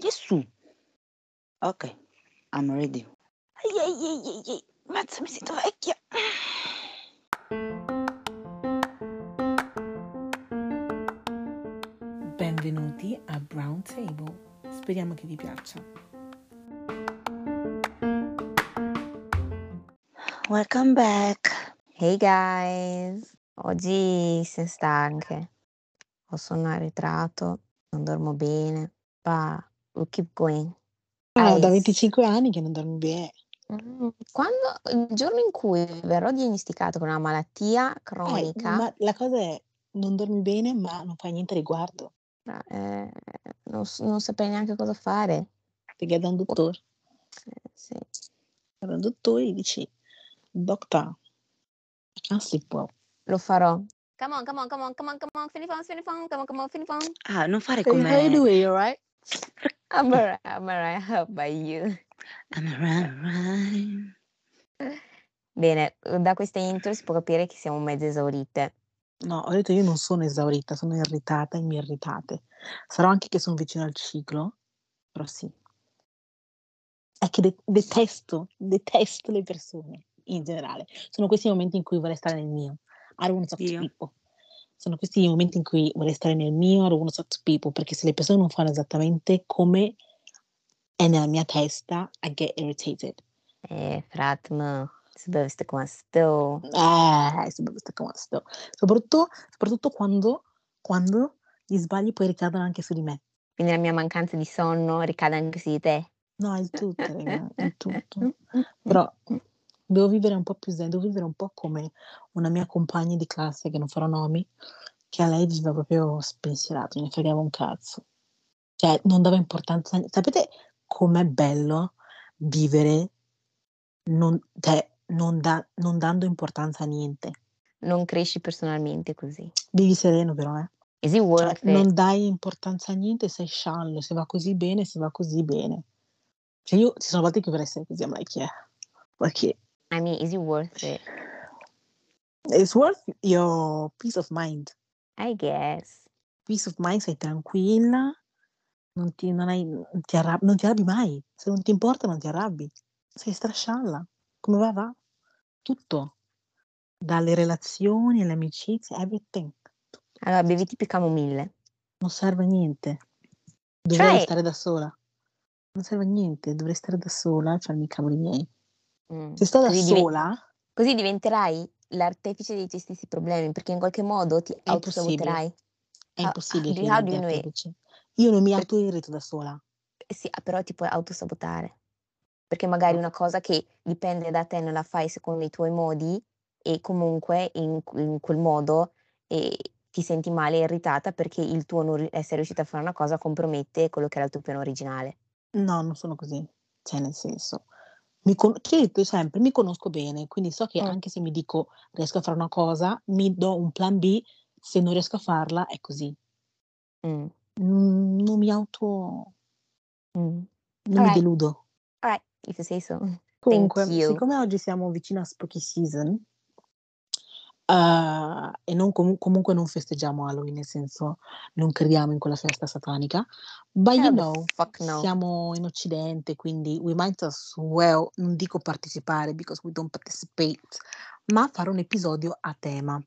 Gesù. Ok, I'm ready. Ai, ai, ai, ai, ai. Mazza, mi sento vecchia. Benvenuti a Brown Table. Speriamo che vi piaccia. Welcome back. Hey guys, oggi si stanche, ho sonno arretrato, non dormo bene, ma we'll keep going. Ah, da Guys, 25 anni che non dormi bene. mm, quando, il giorno in cui verrò diagnosticato con una malattia Eh, cronica, ma la cosa è, non dormi bene, ma non fai niente a riguardo. eh, non, non saprei neanche cosa fare. Perché da un dottore, Eh, sì. da un dottore gli dici, doctor, I can't sleep well. Lo farò. Come on, come on, come on, come on, come on, fini phone, fini phone, come on, come on, fini phone. Ah, non fare Hey, how you come... doing, alright? I'm alright, I'm alright, how about you? I'm around. Bene, da questa intro si può capire che siamo mezze esaurite. No, ho detto io non sono esaurita, sono irritata e mi irritate. Sarò anche che sono vicino al ciclo, però sì. È che de- detesto, detesto le persone in generale. Sono questi i momenti in cui vorrei stare nel mio. Io. Sono questi i momenti in cui vorrei stare nel mio, I to people, perché se le persone non fanno esattamente come è nella mia testa, I get irritated. Eh, fratmo, se doveste come sto. Eh, si basta come sto. Soprattutto, soprattutto quando, quando gli sbagli poi ricadono anche su di me. Quindi la mia mancanza di sonno ricade anche su di te. No, il tutto, raga, il tutto. Però devo vivere un po' più zen, devo vivere un po' come una mia compagna di classe, che non farò nomi, che a lei viveva proprio spensierato, ne fregava un cazzo. Cioè, non dava importanza. Sapete com'è bello vivere non, cioè, non, da- non dando importanza a niente? Non cresci personalmente così. Vivi sereno però, eh. Is it Cioè, non dai importanza a niente, sei sciallo, se va così bene, se va così bene. Cioè io ci sono volte che vorrei essere così, I'm like, yeah. Perché I mean, is it worth it? it's worth your peace of mind. I guess. Peace of mind, sei tranquilla, non ti, non hai, non ti, arrabbi, non ti arrabbi mai. Se non ti importa, non ti arrabbi. Sei strascialla. Come va, va. Tutto. Dalle relazioni alle amicizie, everything. Allora, bevi tipo camomille. Non serve a niente. Dovrei Cioè- stare da sola. Non serve a niente, dovrei stare da sola farmi i cavoli miei. Mm. Se sto da Così, diven- sola, così diventerai l'artefice dei tuoi stessi problemi, perché in qualche modo ti È autosaboterai. è How- impossibile do- io do artefice. Io non mi Per- autoirrito da sola. Eh Sì, però ti puoi autosabotare. Perché magari una cosa che dipende da te non la fai secondo i tuoi modi e comunque in, in quel modo eh, ti senti male e irritata perché il tuo non essere riuscita a fare una cosa compromette quello che era il tuo piano originale. No, non sono così. Cioè, nel senso, mi con- detto sempre, mi conosco bene, quindi so che Mm. anche se mi dico riesco a fare una cosa, mi do un plan B, se non riesco a farla è così. Mm, Mm, Non mi auto... non mi Alright. deludo. Alright, if you say so. Comunque, you. siccome oggi siamo vicino a Spooky Season, eh, e non comu- comunque non festeggiamo Halloween, nel senso non crediamo in quella festa satanica, but you Hell the know, no. siamo in Occidente, quindi we might as well, non dico partecipare because we don't participate, ma fare un episodio a tema,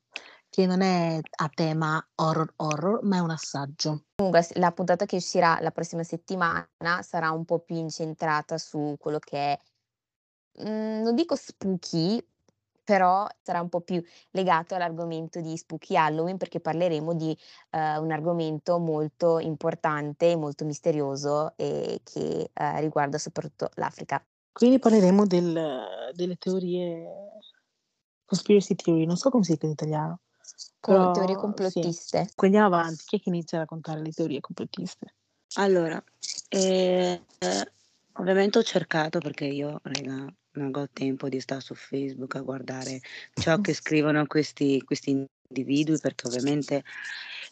che non è a tema horror horror, ma è un assaggio. Comunque la puntata che uscirà la prossima settimana sarà un po' più incentrata su quello che è, mm, non dico spooky, però sarà un po' più legato all'argomento di Spooky Halloween perché parleremo di eh, un argomento molto importante e molto misterioso e che eh, riguarda soprattutto l'Africa. Quindi parleremo del- delle teorie, conspiracy theory, non so come si dice in italiano. Però, teorie sì. complottiste. Quindi andiamo avanti, chi è che inizia a raccontare le teorie complottiste? Allora, eh, ovviamente ho cercato perché io, raga, non ho tempo di stare su Facebook a guardare ciò che scrivono questi, questi individui perché ovviamente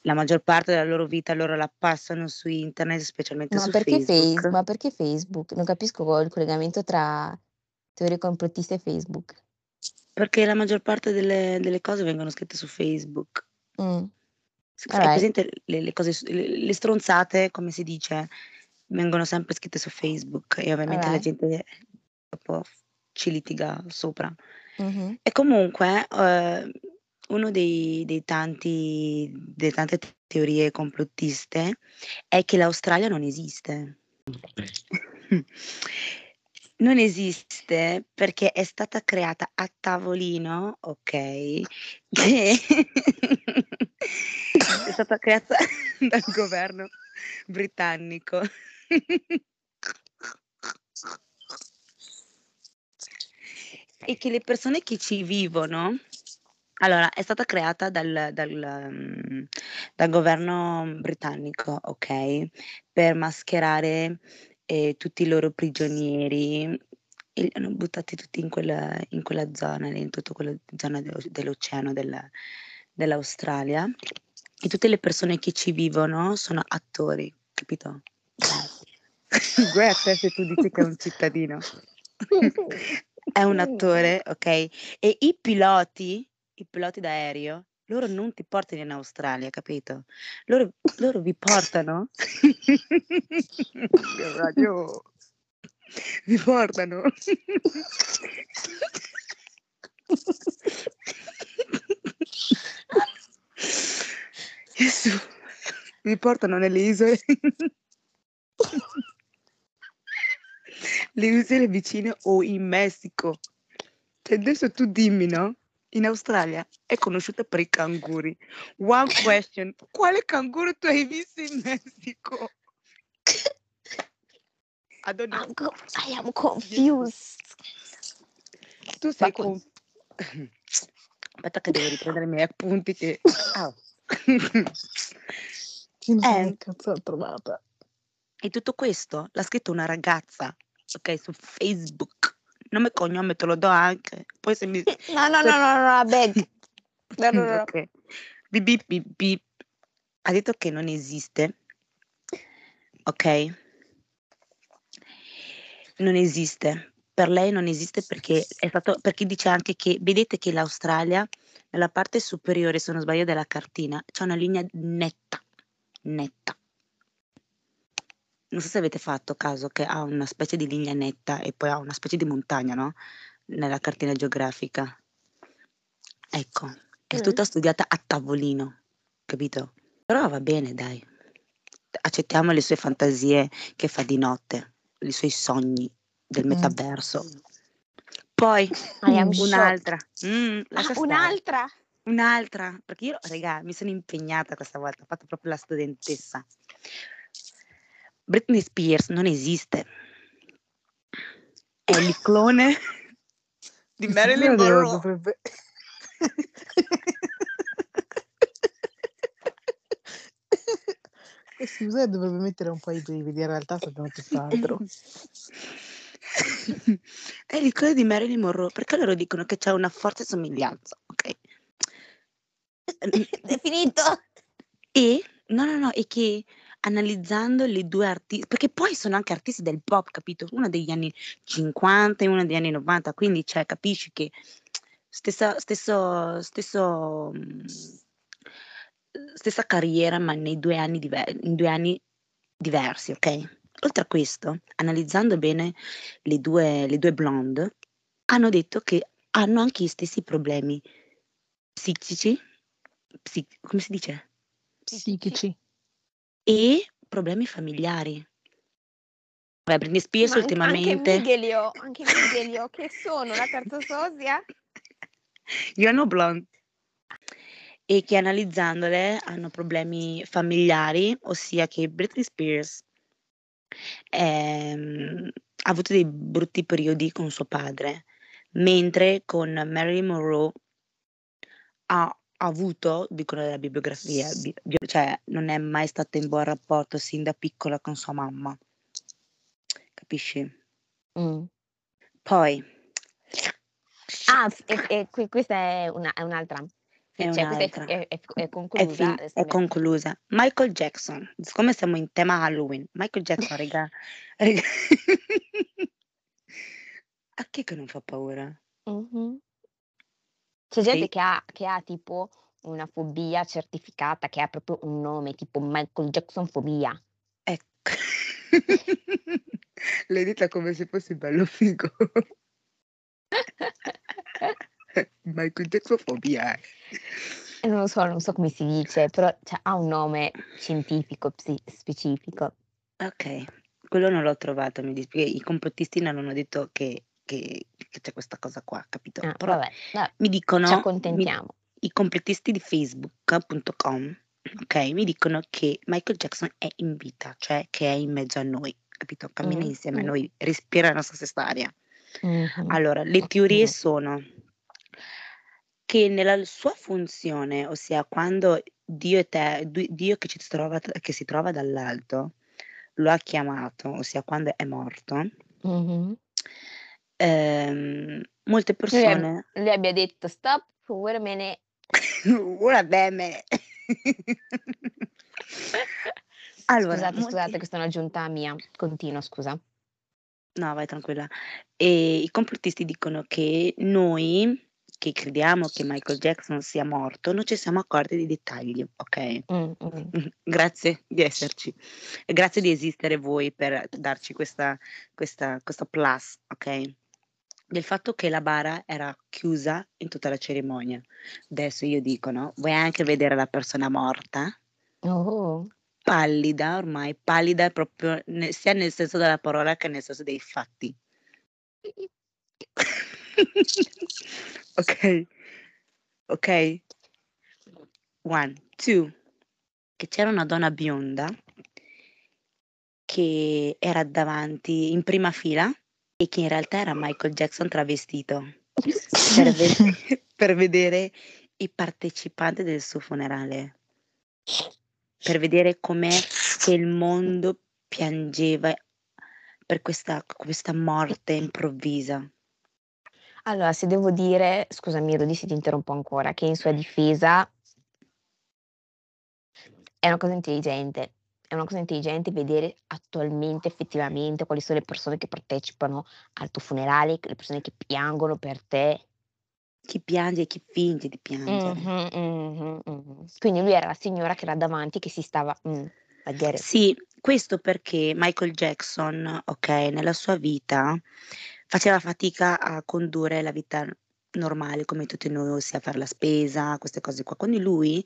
la maggior parte della loro vita loro la passano su internet, specialmente Ma su perché, Facebook. Face- ma perché Facebook? Non capisco il collegamento tra teorie complottiste e Facebook. Perché la maggior parte delle, delle cose vengono scritte su Facebook. Mm. Hai Alright. presente le, le cose, le, le stronzate, come si dice, vengono sempre scritte su Facebook e ovviamente la Okay. gente dopo ci litiga sopra. Mh-mh. E comunque, uhm, uno dei dei tanti delle tante teorie complottiste è che l'Australia non esiste. Non esiste perché è stata creata a tavolino, okay, che è stata creata dal governo britannico. E che le persone che ci vivono allora è stata creata dal dal mhmm, dal governo britannico, okay, per mascherare, ehm, tutti i loro prigionieri. E li hanno buttati tutti in quella in quella zona in tutto quella zona dello dell'oceano del dell'Australia. E tutte le persone che ci vivono sono attori, capito? Guai a te se tu dici che è un cittadino. È un attore, okay, e i piloti i piloti d'aereo, loro non ti portano in Australia, capito? Loro loro vi portano. Radio vi portano. Gesù, vi portano nelle isole le isole vicine o in Messico. Cioè adesso tu dimmi, no, in Australia è conosciuta per i canguri. One question: quale canguro tu hai visto in Messico? I don't know. I'm co I am confused. Tu sei Ma co con aspetta che devo riprendere i miei appunti che. Chi non sa Eh. che cazzo ha trovata. E tutto questo l'ha scritto una ragazza, okay, su Facebook. Nome e cognome te lo do anche. Poi se mi No, no, no, no, no, beg. No, no, no, no. Okay. Bip, bip, bip, bip. Ha detto che non esiste. Okay? Non esiste. Per lei non esiste perché è stato perché dice anche che vedete che l'Australia nella parte superiore, se non sbaglio, della cartina c'è una linea netta, netta. Non so se avete fatto caso che ha una specie di linea netta e poi ha una specie di montagna, no, nella cartina geografica. Ecco, è Mh. tutta studiata a tavolino, capito? Però va bene dai. Accettiamo le sue fantasie che fa di notte, i suoi sogni del Mh. metaverso. Poi I am Mh. shocked. un'altra, mh, Ah, stare. un'altra? Un'altra, perché io regà mi sono impegnata questa volta, ho fatto proprio la studentessa. Britney Spears non esiste. È il clone di Marilyn Monroe. dovrebbe episodio dovrebbe mettere un po' i brividi, in realtà sappiamo tutt'altro. È il clone di Marilyn Monroe, perché loro dicono che c'è una forte somiglianza, ok? È finito? E no, no, no, e che analizzando le 2 arti perché poi sono anche artisti del pop, capito? Una degli anni 50 e una degli anni 90, quindi cioè capisci che stessa stesso stesso mhmm, stessa carriera, ma nei 2 anni dive in 2 anni diversi, okay? Oltre a questo, analizzando bene le 2 le 2 blonde, hanno detto che hanno anche gli stessi problemi psichici, psi come si dice? Psichici. E problemi familiari. Vabbè, Britney Spears Ma anche anche ultimamente Miguelio, anche Miguelio, che sono la terza sosia? You are no blonde. E che analizzandole hanno problemi familiari, ossia che Britney Spears, ehm, ha avuto dei brutti periodi con suo padre, mentre con Marilyn Monroe ha avuto, dicono nella bibliografia, bi bio cioè non è mai stata in buon rapporto sin da piccola con sua mamma. Capisci? Mh. Poi Ah, e e qui questa è una è un'altra. È Sì, cioè è un'altra. è è è conclusa, adesso è conclusa. Michael Jackson, siccome siamo in tema Halloween, Michael Jackson regà regà a chi che non fa paura? Mh-mh. C'è gente Sì. che ha che ha tipo una fobia certificata, che ha proprio un nome, tipo Michael Jackson fobia. Ecco. L'hai detta come se fossi bello figo. Michael Jackson fobia. Eh, non lo so, non so come si dice, però cioè, ha un nome scientifico psi- specifico. Ok, quello non l'ho trovato, mi dispiace. I complottisti non hanno detto che, che- che c'è questa cosa qua, capito? Ah, Però vabbè, vabbè, mi ci dicono, mi- accontentiamo. i complottisti di facebook.com, ok, mi dicono che Michael Jackson è in vita, cioè che è in mezzo a noi, capito? Cammina Mm, insieme a mm, noi, respira la nostra stessa aria. mhm, Allora, le teorie mhm. sono che nella sua funzione, ossia quando Dio, e te, Dio che, ci trova, che si trova dall'alto lo ha chiamato, ossia quando è morto, Mhm. Ehm, molte Lui, persone... lui abbia detto stop, wait a minute. Ora bene. allora, Scusate, molti... scusate, questa è un'aggiunta mia. Continua, scusa. No, vai tranquilla. E i complottisti dicono che noi, che crediamo che Michael Jackson sia morto, non ci siamo accorti dei dettagli, ok? Mm, mm. Grazie di esserci. E grazie di esistere voi per darci questa, questa, questo plus, ok? Del fatto che la bara era chiusa in tutta la cerimonia. Adesso io dico, no? Vuoi anche vedere la persona morta? Oh. Pallida ormai, pallida proprio ne- sia nel senso della parola che nel senso dei fatti. ok, ok. One, two. Che c'era una donna bionda che era davanti in prima fila e che in realtà era Michael Jackson travestito per, ve- per vedere i partecipanti del suo funerale, per vedere com'è che il mondo piangeva per questa, questa morte improvvisa. Allora, se devo dire, scusami Rudy se ti interrompo ancora, che in sua difesa è una cosa intelligente. È una cosa intelligente vedere attualmente, effettivamente, quali sono le persone che partecipano al tuo funerale, le persone che piangono per te. Chi piange e chi finge di piangere. Mhm, mhm, mhm. Quindi lui era la signora che era davanti che si stava... Mm, it. Sì, questo perché Michael Jackson, ok, nella sua vita faceva fatica a condurre la vita normale come tutti noi, ossia fare la spesa, queste cose qua. Quindi lui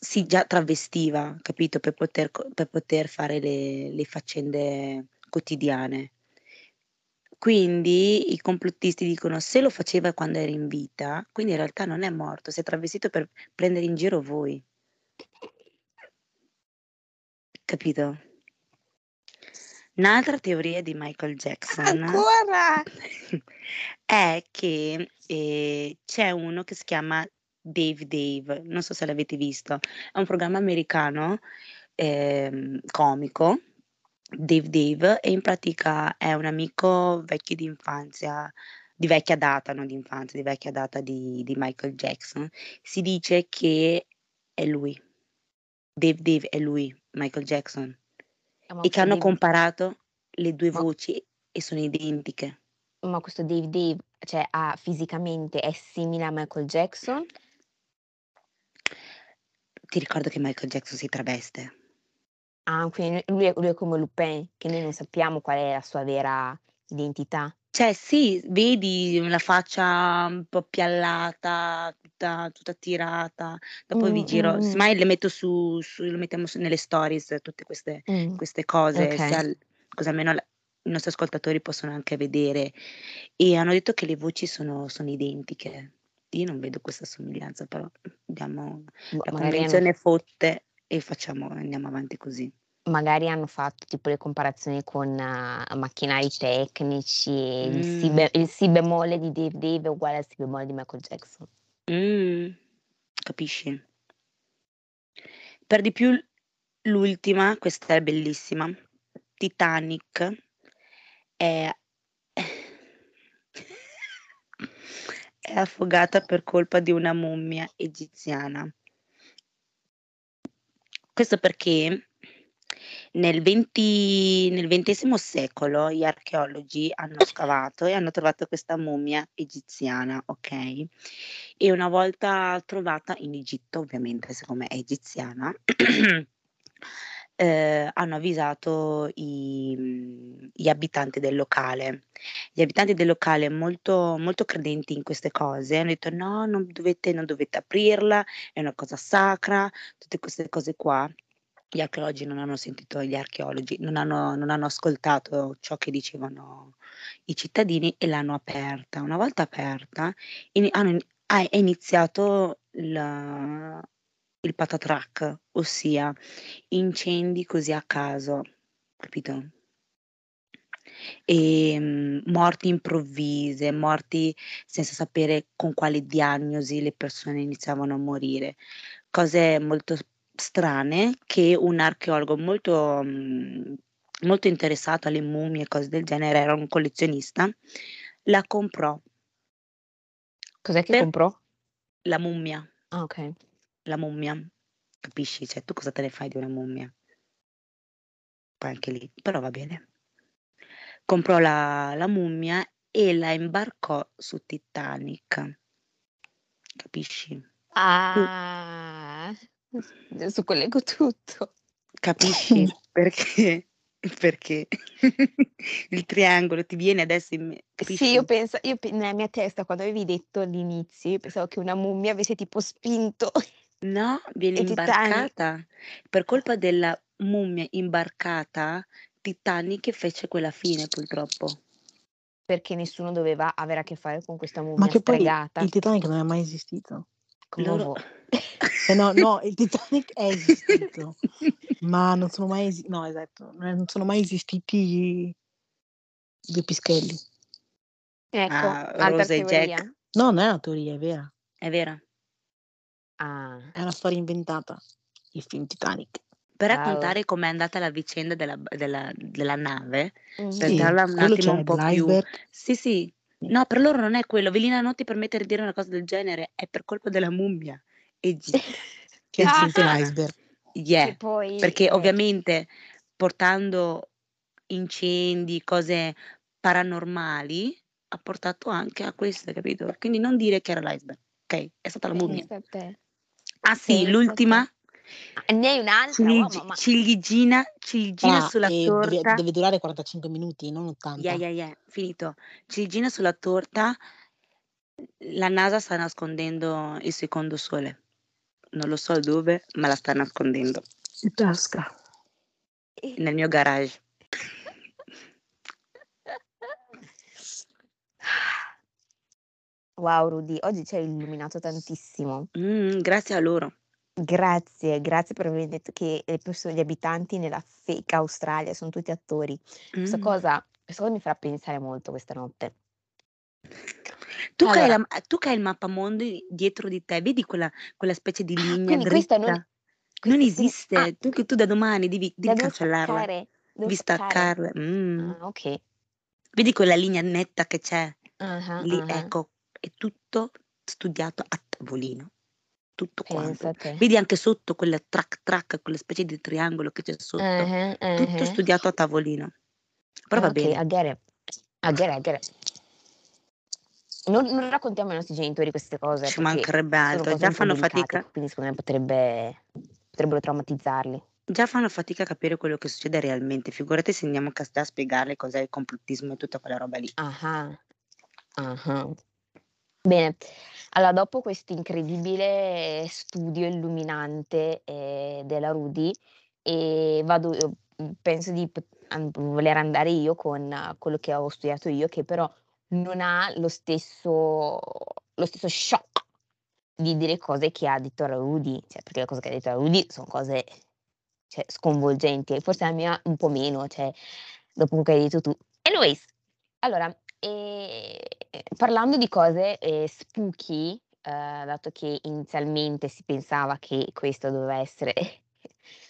si già travestiva, capito, per poter, per poter fare le, le faccende quotidiane. Quindi i complottisti dicono se lo faceva quando era in vita, quindi in realtà non è morto, si è travestito per prendere in giro voi. Capito? Un'altra teoria di Michael Jackson Ancora? è che eh, c'è uno che si chiama Dave Dave, non so se l'avete visto, è un programma americano ehm, comico, Dave Dave, e in pratica è un amico vecchio di infanzia, di vecchia data, non di infanzia, di vecchia data di, di Michael Jackson. Si dice che è lui, Dave Dave è lui, Michael Jackson, Ma e che hanno Dave, comparato le due ma, voci e sono identiche. ma questo Dave Dave, cioè, ha, fisicamente è simile a Michael Jackson? Ti ricordo che Michael Jackson si traveste. Ah, quindi lui è, lui è come Lupin, che noi non sappiamo qual è la sua vera identità. Cioè, sì, vedi la faccia un po' piallata, tutta, tutta tirata. Dopo vi Mm, giro, mm, semmai le metto su, su- le mettiamo su- nelle stories, tutte queste, mm. queste cose, Ok. sia l- così almeno la- i nostri ascoltatori possono anche vedere. E hanno detto che le voci sono, sono identiche. Io non vedo questa somiglianza, però diamo Boh, la magari hanno, convenzione fotte e facciamo, andiamo avanti così. magari hanno fatto tipo le comparazioni con eh, macchinari tecnici, e il si, Mm, be- il si bemolle di Dave Dave è uguale al si bemolle di Michael Jackson. mm, capisci? Per di più l'ultima, questa è bellissima, Titanic è, è affogata per colpa di una mummia egiziana. Questo perché nel, 20 nel XX secolo gli archeologi hanno scavato e hanno trovato questa mummia egiziana, ok? E una volta trovata in Egitto, ovviamente, siccome è egiziana, ehm, hanno avvisato i mhmm, gli abitanti del locale. Gli abitanti del locale molto molto credenti in queste cose, hanno detto: "No, non dovete non dovete aprirla, è una cosa sacra", tutte queste cose qua. Gli archeologi non hanno sentito gli archeologi, non hanno non hanno ascoltato ciò che dicevano i cittadini e l'hanno aperta. Una volta aperta, ini hanno è iniziato il il patatrac, ossia incendi così a caso, capito? Ehm, morti improvvise, morti senza sapere con quale diagnosi le persone iniziavano a morire. Cose molto strane che un archeologo molto mhmm, molto interessato alle mummie e cose del genere, era un collezionista, la comprò. Cos'è che comprò? La mummia. Ah, okay. La mummia, capisci? Cioè, tu cosa te ne fai di una mummia? Poi anche lì, però va bene. Comprò la la mummia e la imbarcò su Titanic. Capisci? Ah, adesso collego tutto. Capisci perché perché il triangolo ti viene adesso in me Sì, io capisci? pensa io nella mia testa quando avevi detto all'inizio, io pensavo che una mummia avesse tipo spinto No, viene il Titanic. imbarcata. Per colpa della mummia imbarcata, Titanic fece quella fine purtroppo. Perché nessuno doveva avere a che fare con questa Ma mummia che poi stregata. il Titanic non è mai esistito. Come Loro vo Eh no, no, il Titanic è esistito, ma non sono mai esi no, esatto, non sono mai esistiti i 2 pischelli. Ecco, Ah, altra Rose e teoria. Jack. No, non è una teoria, è vera. È vera. Ah. È una storia inventata, il film Titanic. Per Wow. raccontare com'è andata la vicenda della della della nave, per Mh-mh. Sì, darla un attimo un po' più sì, sì. No, per loro non è quello. Velina non ti permette di dire una cosa del genere, è per colpa della mummia egi Che ha dipinto egiziana. l'iceberg. Yeah, Che poi, perché eh ovviamente portando incendi, cose paranormali, ha portato anche a questo, capito? Quindi non dire che era l'iceberg, okay? È stata la mummia. Ah sì, l'ultima. Ah, ne hai un'altra? Ciligi ma ciliegina ciliegina Fra, sulla deve torta deve durare 45 minuti, non Yeah, 80. yeah, yeah, finito. Ciliegina sulla torta, la NASA sta nascondendo il secondo sole. Non lo so dove, ma la sta nascondendo. In tasca. Nel mio garage. Wow Rudy, oggi ci hai illuminato tantissimo. Mh, grazie a loro. Grazie, grazie per aver detto che le perso gli abitanti nella fake Australia son tutti attori. Questa Mh. cosa questa cosa mi farà pensare molto questa notte. Tu che hai la Allora tu che hai il mappamondi dietro di te, vedi quella quella specie di Ah, linea quindi questa non dritta? questa Non sì ah esiste. Tu che tu da domani devi la devi devo cancellarla. staccare? Devo Devi staccare? staccarla. Mh. Ah, okay. Vedi quella linea netta che c'è? Ah-ah, Lì, ah-ah. ecco, è tutto studiato a tavolino. Tutto quanto. Vedi anche sotto quel trac trac, quella specie di triangolo che c'è sotto. Ah-ah, Tutto ah-ah. studiato a tavolino. Però va Okay, bene. I get it. I get it, I get it. Non non raccontiamo ai nostri genitori queste cose Ci mancherebbe altro. Già fanno fatica quindi secondo me potrebbe potrebbero traumatizzarli. già fanno fatica a capire quello che succede realmente. Figurati se andiamo ca a spiegarle cos'è il complottismo e tutta quella roba lì. Ah-ah. Ah-ah. Bene, allora dopo questo incredibile studio illuminante, ehm, della Rudy, ehm, vado mhmm, penso di voler andare io con quello che ho studiato io, che però non ha lo stesso lo stesso shock di dire cose che ha detto la Rudy, cioè perché le cose che ha detto la Rudy son cose, cioè sconvolgenti, forse la mia un po' meno, cioè dopo che hai detto tu. Anyways, allora, ehm, parlando di cose, ehm, spooky, uhm, dato che inizialmente si pensava che questo doveva essere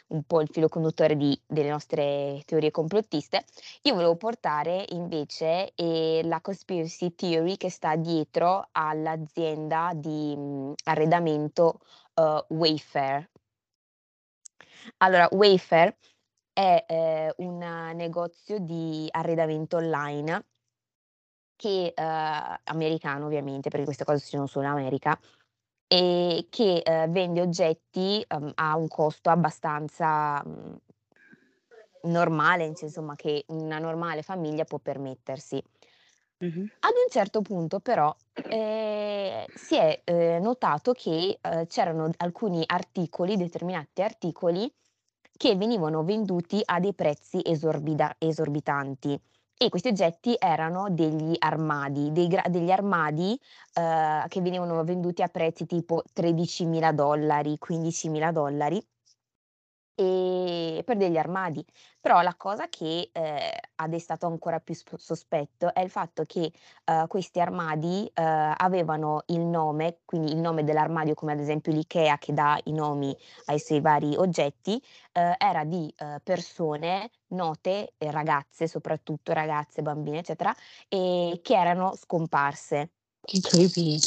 un po' il filo conduttore di delle nostre teorie complottiste, io volevo portare invece, ehm, la conspiracy theory che sta dietro all'azienda di, mhmm, arredamento, uhm, Wayfair. Allora, Wayfair è, ehm, un negozio di arredamento online che uhm, americano ovviamente, perché queste cose succedono solo in America, e che, uhm, vende oggetti, uhm, a un costo abbastanza, mhmm, normale, insomma, che una normale famiglia può permettersi. Mh-mh. Ad un certo punto però, ehm, si è, ehm, notato che, uhm, c'erano alcuni articoli, determinati articoli, che venivano venduti a dei prezzi esorbida esorbitanti e questi oggetti erano degli armadi, gra degli armadi, uhm, che venivano venduti a prezzi tipo $13.000, $15.000 ehm, per degli armadi. Però la cosa che, ehm, ha destato ancora più sp sospetto è il fatto che, uhm, questi armadi, uhm, avevano il nome, quindi il nome dell'armadio come ad esempio l'IKEA che dà i nomi ai suoi vari oggetti, uhm, era di, uhm, persone note, e ragazze soprattutto, ragazze, bambine, eccetera, ehm, che erano scomparse. Che creepy.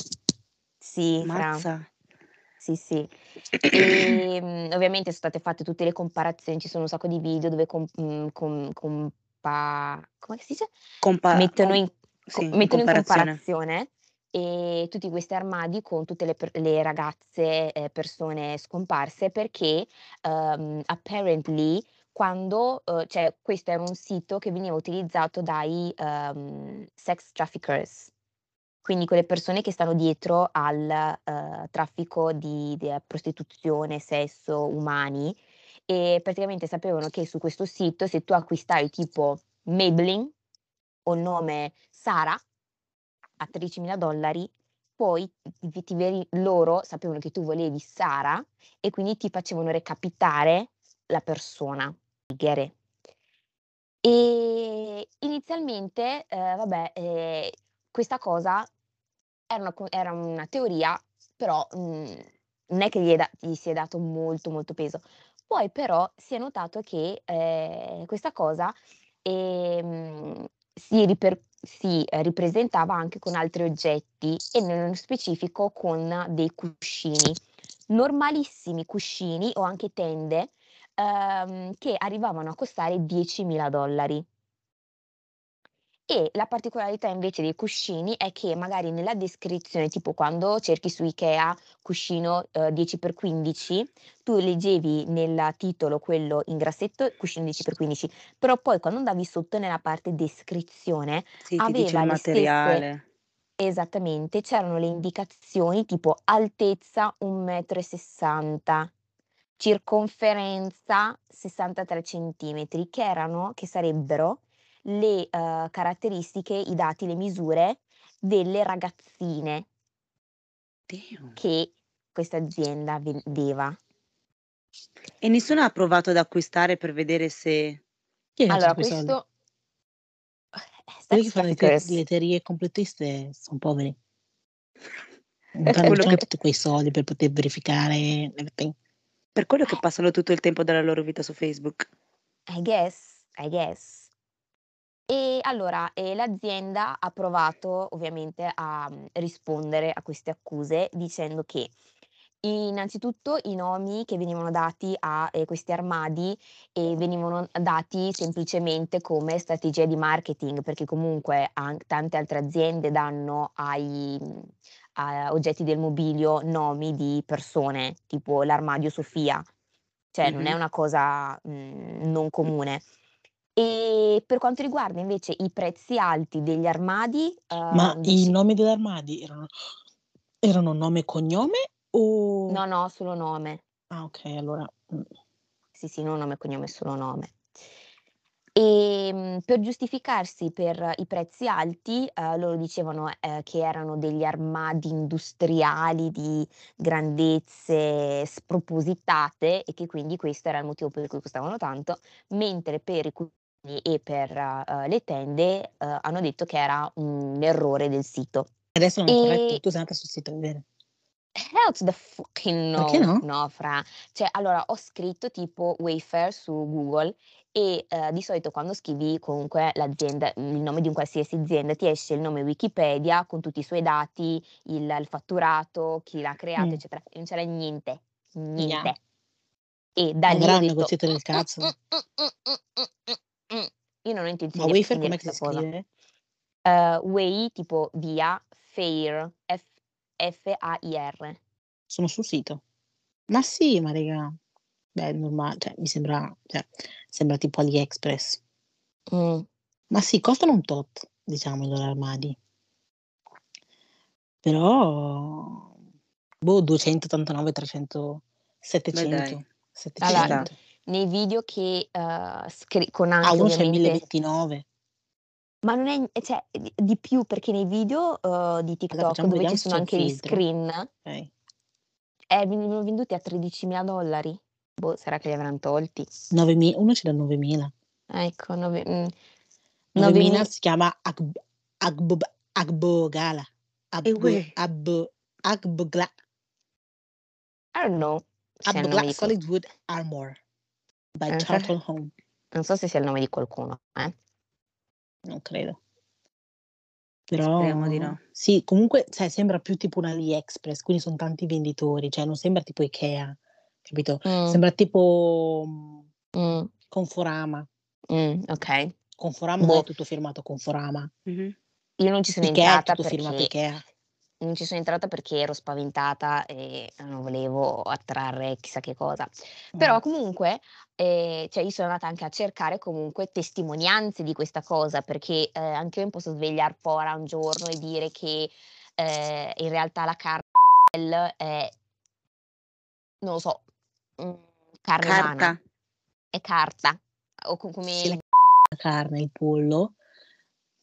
Sì, fra. Sì, sì. Ehm, ovviamente so state fatte tutte le comparazioni, ci sono un sacco di video dove com mhmm, com compa come si dice? Compa Mettono com in co sì, mettono in comparazione. comparazione, ehm, tutti questi armadi con tutte le le ragazze, ehm, persone scomparse perché, uhm, apparently quando uhm, cioè questo era un sito che veniva utilizzato dai, uhm, sex traffickers. Quindi quelle persone che stanno dietro al, uhm, traffico di de prostituzione, sesso, umani e praticamente sapevano che su questo sito se tu acquistavi tipo Maybelline o nome Sara a $13.000 poi ti veni loro sapevano che tu volevi Sara e quindi ti facevano recapitare la persona. Ehm, inizialmente, ehm, vabbè, ehm, questa cosa era una era una teoria, però, mhmm, non è che gli è da gli si è dato molto, molto peso. Poi però si è notato che, ehm, questa cosa, ehm, si riper si, ehm, ripresentava anche con altri oggetti e nello specifico con dei cuscini. Normalissimi cuscini o anche tende, uhm, che arrivavano a costare $10.000. E la particolarità invece dei cuscini è che magari nella descrizione, tipo quando cerchi su IKEA cuscino, uhm, 10x15, tu leggevi nel titolo quello in grassetto cuscino 10x15, però poi quando andavi sotto nella parte descrizione Sì, aveva il le stesse materiale. esattamente, c'erano le indicazioni tipo altezza 1,60 m, circonferenza 63 centimetri, che erano che sarebbero le, uhm, caratteristiche, i dati, le misure delle ragazzine Damn. che questa azienda vendeva. E nessuno ha provato ad acquistare per vedere se Chi è che Allora tutti quei soldi? questo Quelli sex che fanno le te traffickers. le teorie complottiste son poveri. Non Per c'hanno quello c'hanno che tutti quei soldi per poter verificare everything. per quello che Eh. passano tutto il tempo della loro vita su Facebook. I guess, I guess. E allora, ehm, l'azienda ha provato ovviamente a, mhmm, rispondere a queste accuse dicendo che innanzitutto i nomi che venivano dati a, ehm, questi armadi, ehm, venivano dati semplicemente come strategia di marketing, perché comunque an tante altre aziende danno ai mhmm, a oggetti del mobilio nomi di persone, tipo l'armadio Sofia. Cioè non è Mh-mh. una cosa, mhmm, non comune. E per quanto riguarda invece i prezzi alti degli armadi, Ma uhm, i dici nomi degli armadi erano erano nome e cognome o No, no, solo nome. ah okay, allora mh. Sì, sì, non nome e cognome, solo nome. Ehm, per giustificarsi per i prezzi alti, uhm, loro dicevano, ehm, che erano degli armadi industriali di grandezze spropositate e che quindi questo era il motivo per cui costavano tanto, mentre per i e per, uhm, le tende, uhm, hanno detto che era un errore del sito. Adesso non è E tu sei andata sul sito a vedere. Hell to the fucking Perché no, no? no fra. Cioè allora ho scritto tipo Wayfair su Google e, uhm, di solito quando scrivi comunque l'azienda il nome di un qualsiasi azienda, ti esce il nome Wikipedia con tutti i suoi dati, il il fatturato, chi l'ha creato, Mh. eccetera, e non c'era niente, Yeah. niente. E da lì un detto: negozietto del "Mh, mh, cazzo. mh, mh, mh". Io non ho Ma intenzione di Wayfair approfondire com'è che si scrive? Uhm, Way tipo via, Fair, F F-A-I-R. Sono sul sito. Ma sì, ma raga. Beh, è norma cioè mi sembra cioè sembra tipo AliExpress. Mm. Ma sì, costano un tot, diciamo, i loro armadi. Però, boh, 289, 300, Beh, dai. 700, Allora, 700. Nei video che eh, scri- con Ah, anche uno c'è il ovviamente 1029. Ma non è, cioè, di, di più perché nei video eh, di TikTok dove ci sono anche gli screen, Ok. eh, venivano venduti a 13.000 dollari. Boh, sarà che li avranno tolti. 9.000 uno ce l'ha 9.000. Ecco, nove- mm, 9.000 9.000 si chiama Agb- Agb- Agbogala. Agbogla. I don't know se è il nome Agbogla Solid Wood Armor by Eh, Charlton Home. non so se sia il nome di qualcuno, eh. Non credo. Però Speriamo di no. sì, comunque sai, sembra più tipo un AliExpress, quindi sono tanti venditori, cioè non sembra tipo Ikea, capito? Mm, Sembra tipo mm, Conforama. mm, ok. Conforama non Boh. è tutto firmato Conforama. Mhm. Io non ci sono Ikea entrata tutto firmato perché Ikea. non ci sono entrata perché ero spaventata e non volevo attrarre chissà che cosa. Però Mm. comunque, eh, cioè io sono andata anche a cercare comunque testimonianze di questa cosa, perché eh, anche io mi posso svegliare fora un giorno e dire che eh, in realtà la carne è, non lo so, mm, carne umana, Carta. è carta, o co- come... Sì, la carne, il pollo,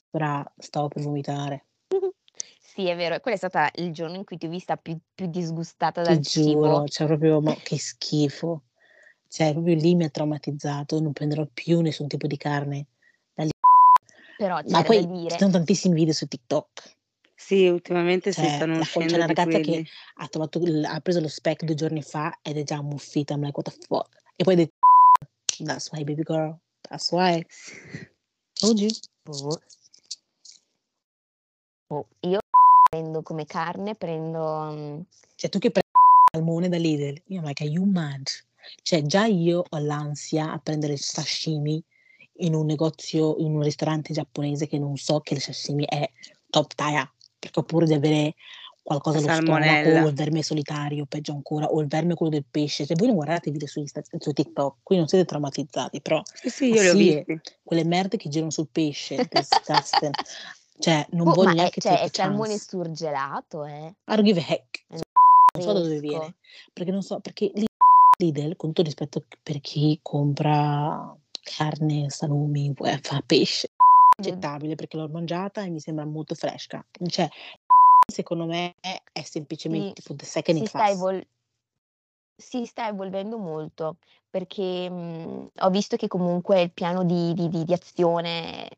però stavo per vomitare. Sì, è vero, quello è stato il giorno in cui ti ho vista più, più disgustata Ti dal giuro, cibo. cioè proprio, ma che schifo. Cioè, proprio lì mi ha traumatizzato, non prenderò più nessun tipo di carne. da lì. Però Ma c'era da poi ci dire, sono tantissimi video su TikTok. Sì, ultimamente si Cioè, stanno la- c'è uscendo una ragazza quelli. che ha, trovato ha preso lo spec due giorni fa ed è già ammuffita. I'm like, what the fuck? E poi ha detto, that's why, baby girl. That's why. Told you. boh, boh, io prendo come carne, prendo... mm, Cioè, tu che prendi il salmone da Lidl, io I'm like, are you mad? Cioè, già io ho l'ansia a prendere il sashimi in un negozio, in un ristorante giapponese che non so che il sashimi è top tier, perché ho paura di avere qualcosa allo stomaco o il verme solitario, peggio ancora, o il verme quello del pesce. Cioè, voi non guardate i video su, Insta- su TikTok, qui non siete traumatizzati, però Sì, sì, io li ho visti. quelle merde che girano sul pesce, disgusting. Cioè, non boh, voglio neanche cioè, è salmone surgelato, eh? I don't give a heck. È Non so da dove viene, perché non so, perché lì- Lidl, con tutto rispetto per chi compra carne, salumi, eh, fa pesce, è accettabile perché l'ho mangiata e mi sembra molto fresca. Cioè, secondo me è Sì, semplicemente tipo the second si sta, evol- si sta evolvendo molto perché mm, ho visto che comunque il piano di, di- di- di azione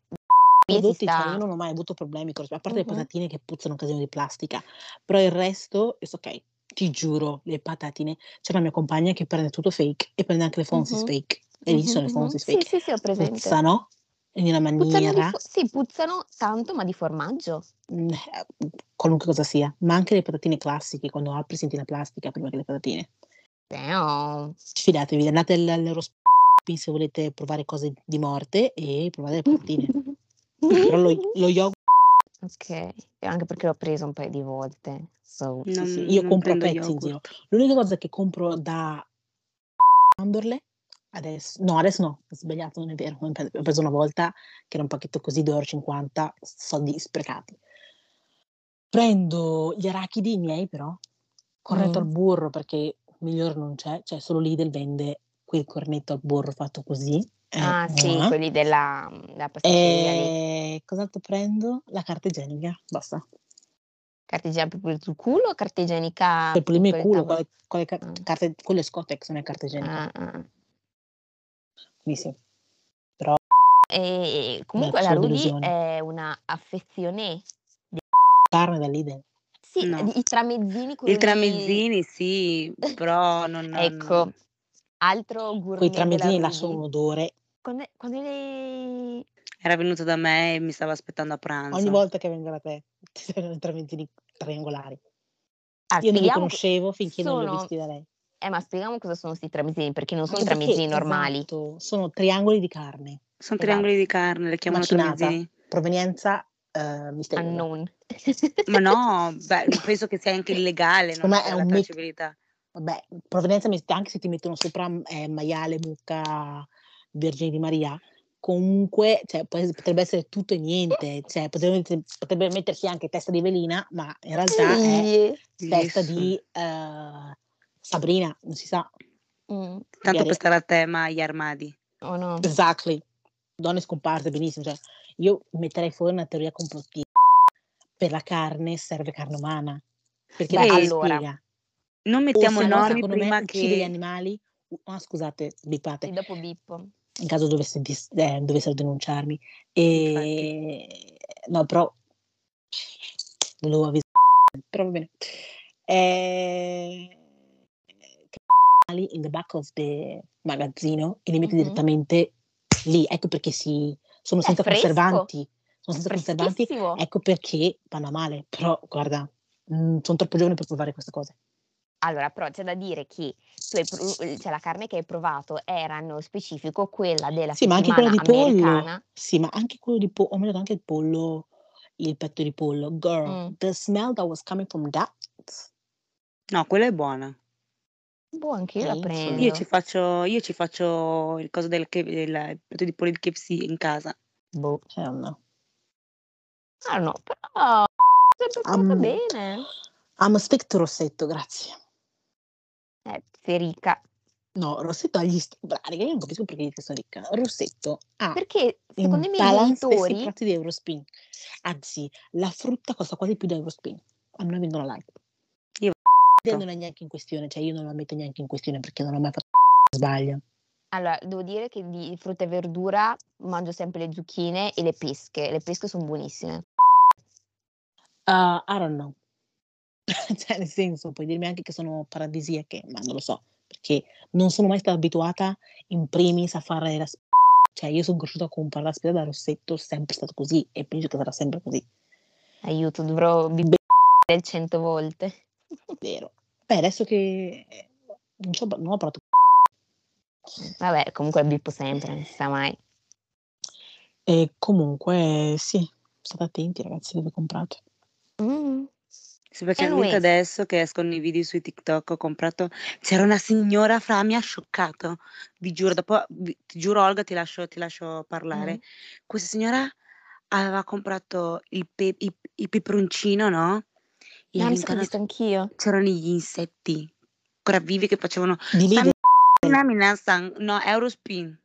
prodotti, cioè io sta... non ho mai avuto problemi con, a parte le Mhm. patatine che puzzano un casino di plastica, però il resto, è ok, ti giuro, le patatine, c'è la mia compagna che prende tutto fake e prende anche le Fonsis Mhm, fake, e lì sono le. Fonsis Sì, fake, sì, sì, ho presente. puzzano in una Puzzano maniera, fo- sì, puzzano tanto, ma di formaggio. mm, eh, qualunque cosa sia, ma anche le patatine classiche, quando apri senti la plastica prima che le patatine. Damn. Fidatevi, andate all- all'Eurospin se volete provare cose di morte e provate le patatine. Però lo, lo yogurt, Ok, e anche perché l'ho preso un paio di volte. So. Non, sì, io compro pezzi in giro. L'unica cosa che compro da Amberle, adesso, no, adesso no, ho sbagliato, non è vero, ho pre- ho preso una volta che era un pacchetto così 2,50 euro, soldi sprecati. Prendo gli arachidi miei però, corretto al Mm. burro perché migliore non c'è, cioè solo Lidl vende quel cornetto al burro fatto così. eh, Ah sì, mua. quelli della, della pasticceria lì. E cos'altro prendo? La carta igienica, basta. Carta igienica per il culo o carta igienica Per pulirmi il culo, quale, quale car- Ah. carte- quello è Scotex, non è carta igienica. Ah, ah. Quindi sì, però E comunque la Rudy è una affezione. Carne da Lidl. Sì, No. i tramezzini, I tramezzini sì, però non... Ecco, altro Quei gourmet della tramezzini lasciano un Rudy. odore. Quando, quando le... Era venuto da me e mi stava aspettando a Ogni pranzo. volta che vengo da te, ti servono i tramezzini triangolari. Ah, Io non li conoscevo finché non li ho sono... visti da lei. Eh, ma spieghiamo cosa sono questi tramezzini, perché non sono perché, tramezzini normali. esatto, sono triangoli di carne, Sono Esatto, triangoli di carne, le chiamano macinata, tramezzini. provenienza eh, misteriosa. unknown. Ma no, beh, penso che sia anche illegale non me è avere la un tracciabilità. Vabbè, provenienza anche se ti mettono sopra eh, maiale, mucca, Vergine di Maria, comunque cioè, potrebbe essere tutto e niente, cioè, potrebbe, potrebbe, mettersi anche testa di velina, ma in realtà è testa di uh, Sabrina, non si sa. Mm. Tanto per stare a tema gli armadi. Oh no. Exactly. Donne scomparse, benissimo. Cioè, io metterei fuori una teoria complottista. Per la carne serve carne umana. Perché Beh, allora, spiega. Non mettiamo o norme prima me, che... gli animali. Ah, scusate, bipate. E dopo bippo. In caso dovesse, eh, dovessero denunciarmi. E... No, però... Volevo avvisare. Però va bene. Eh in the back of the magazzino e li metti mm-hmm. direttamente lì. Ecco perché si, sono senza conservanti. Sono senza conservanti, ecco perché vanno a male. Però guarda, mh, mm, sono troppo giovane per provare queste cose. Allora, però c'è da dire che tu hai, cioè, la carne che hai provato era nello specifico quella della sì, ma anche quella di americana. pollo. Sì, ma anche quello di pollo, ho mangiato anche il pollo, il petto di pollo. Girl, mm. the smell that was coming from that. No, quella è buona. Boh, anche io la prendo. Io ci faccio, io ci faccio il coso del, del petto di pollo di KFC in casa. Boh, cioè no. Ah no, però sempre um, bene. I'm a stick to Rossetto, grazie. Eh, sei ricca. No, Rossetto ha gli strani, io non capisco perché sono ricca. Rossetto ha Perché secondo i miei genitori... prezzi di Eurospin. Anzi, la frutta costa quasi più di Eurospin. A me vendono live non è neanche in questione, cioè io non la metto neanche in questione perché non ho mai fatto sbaglio. Allora, devo dire che di frutta e verdura mangio sempre le zucchine e le pesche. Le pesche sono buonissime. Uh, I don't know. cioè, nel senso, puoi dirmi anche che sono paradisiache, ma non lo so, perché non sono mai stata abituata in primis a fare la spesa. Cioè, io sono cresciuta a comprare la spesa da rossetto, è sempre stato così e penso che sarà sempre così. Aiuto, dovrò bere cento volte. Vero. Beh, adesso che non, so, non ho provato. Vabbè, comunque bippo sempre, non si sa mai. E comunque sì, state attenti ragazzi dove comprate. Specialmente anyway. adesso che escono i video su TikTok, ho comprato. C'era una signora fra, mi ha scioccato. Vi giuro, dopo, vi, ti giuro, Olga, ti lascio, ti lascio parlare. Mm. Questa signora aveva comprato il, pe- il, il peperoncino, no? E Ah, mi sa visto anch'io. c'erano gli insetti ancora vivi che facevano Di lì no, Eurospin.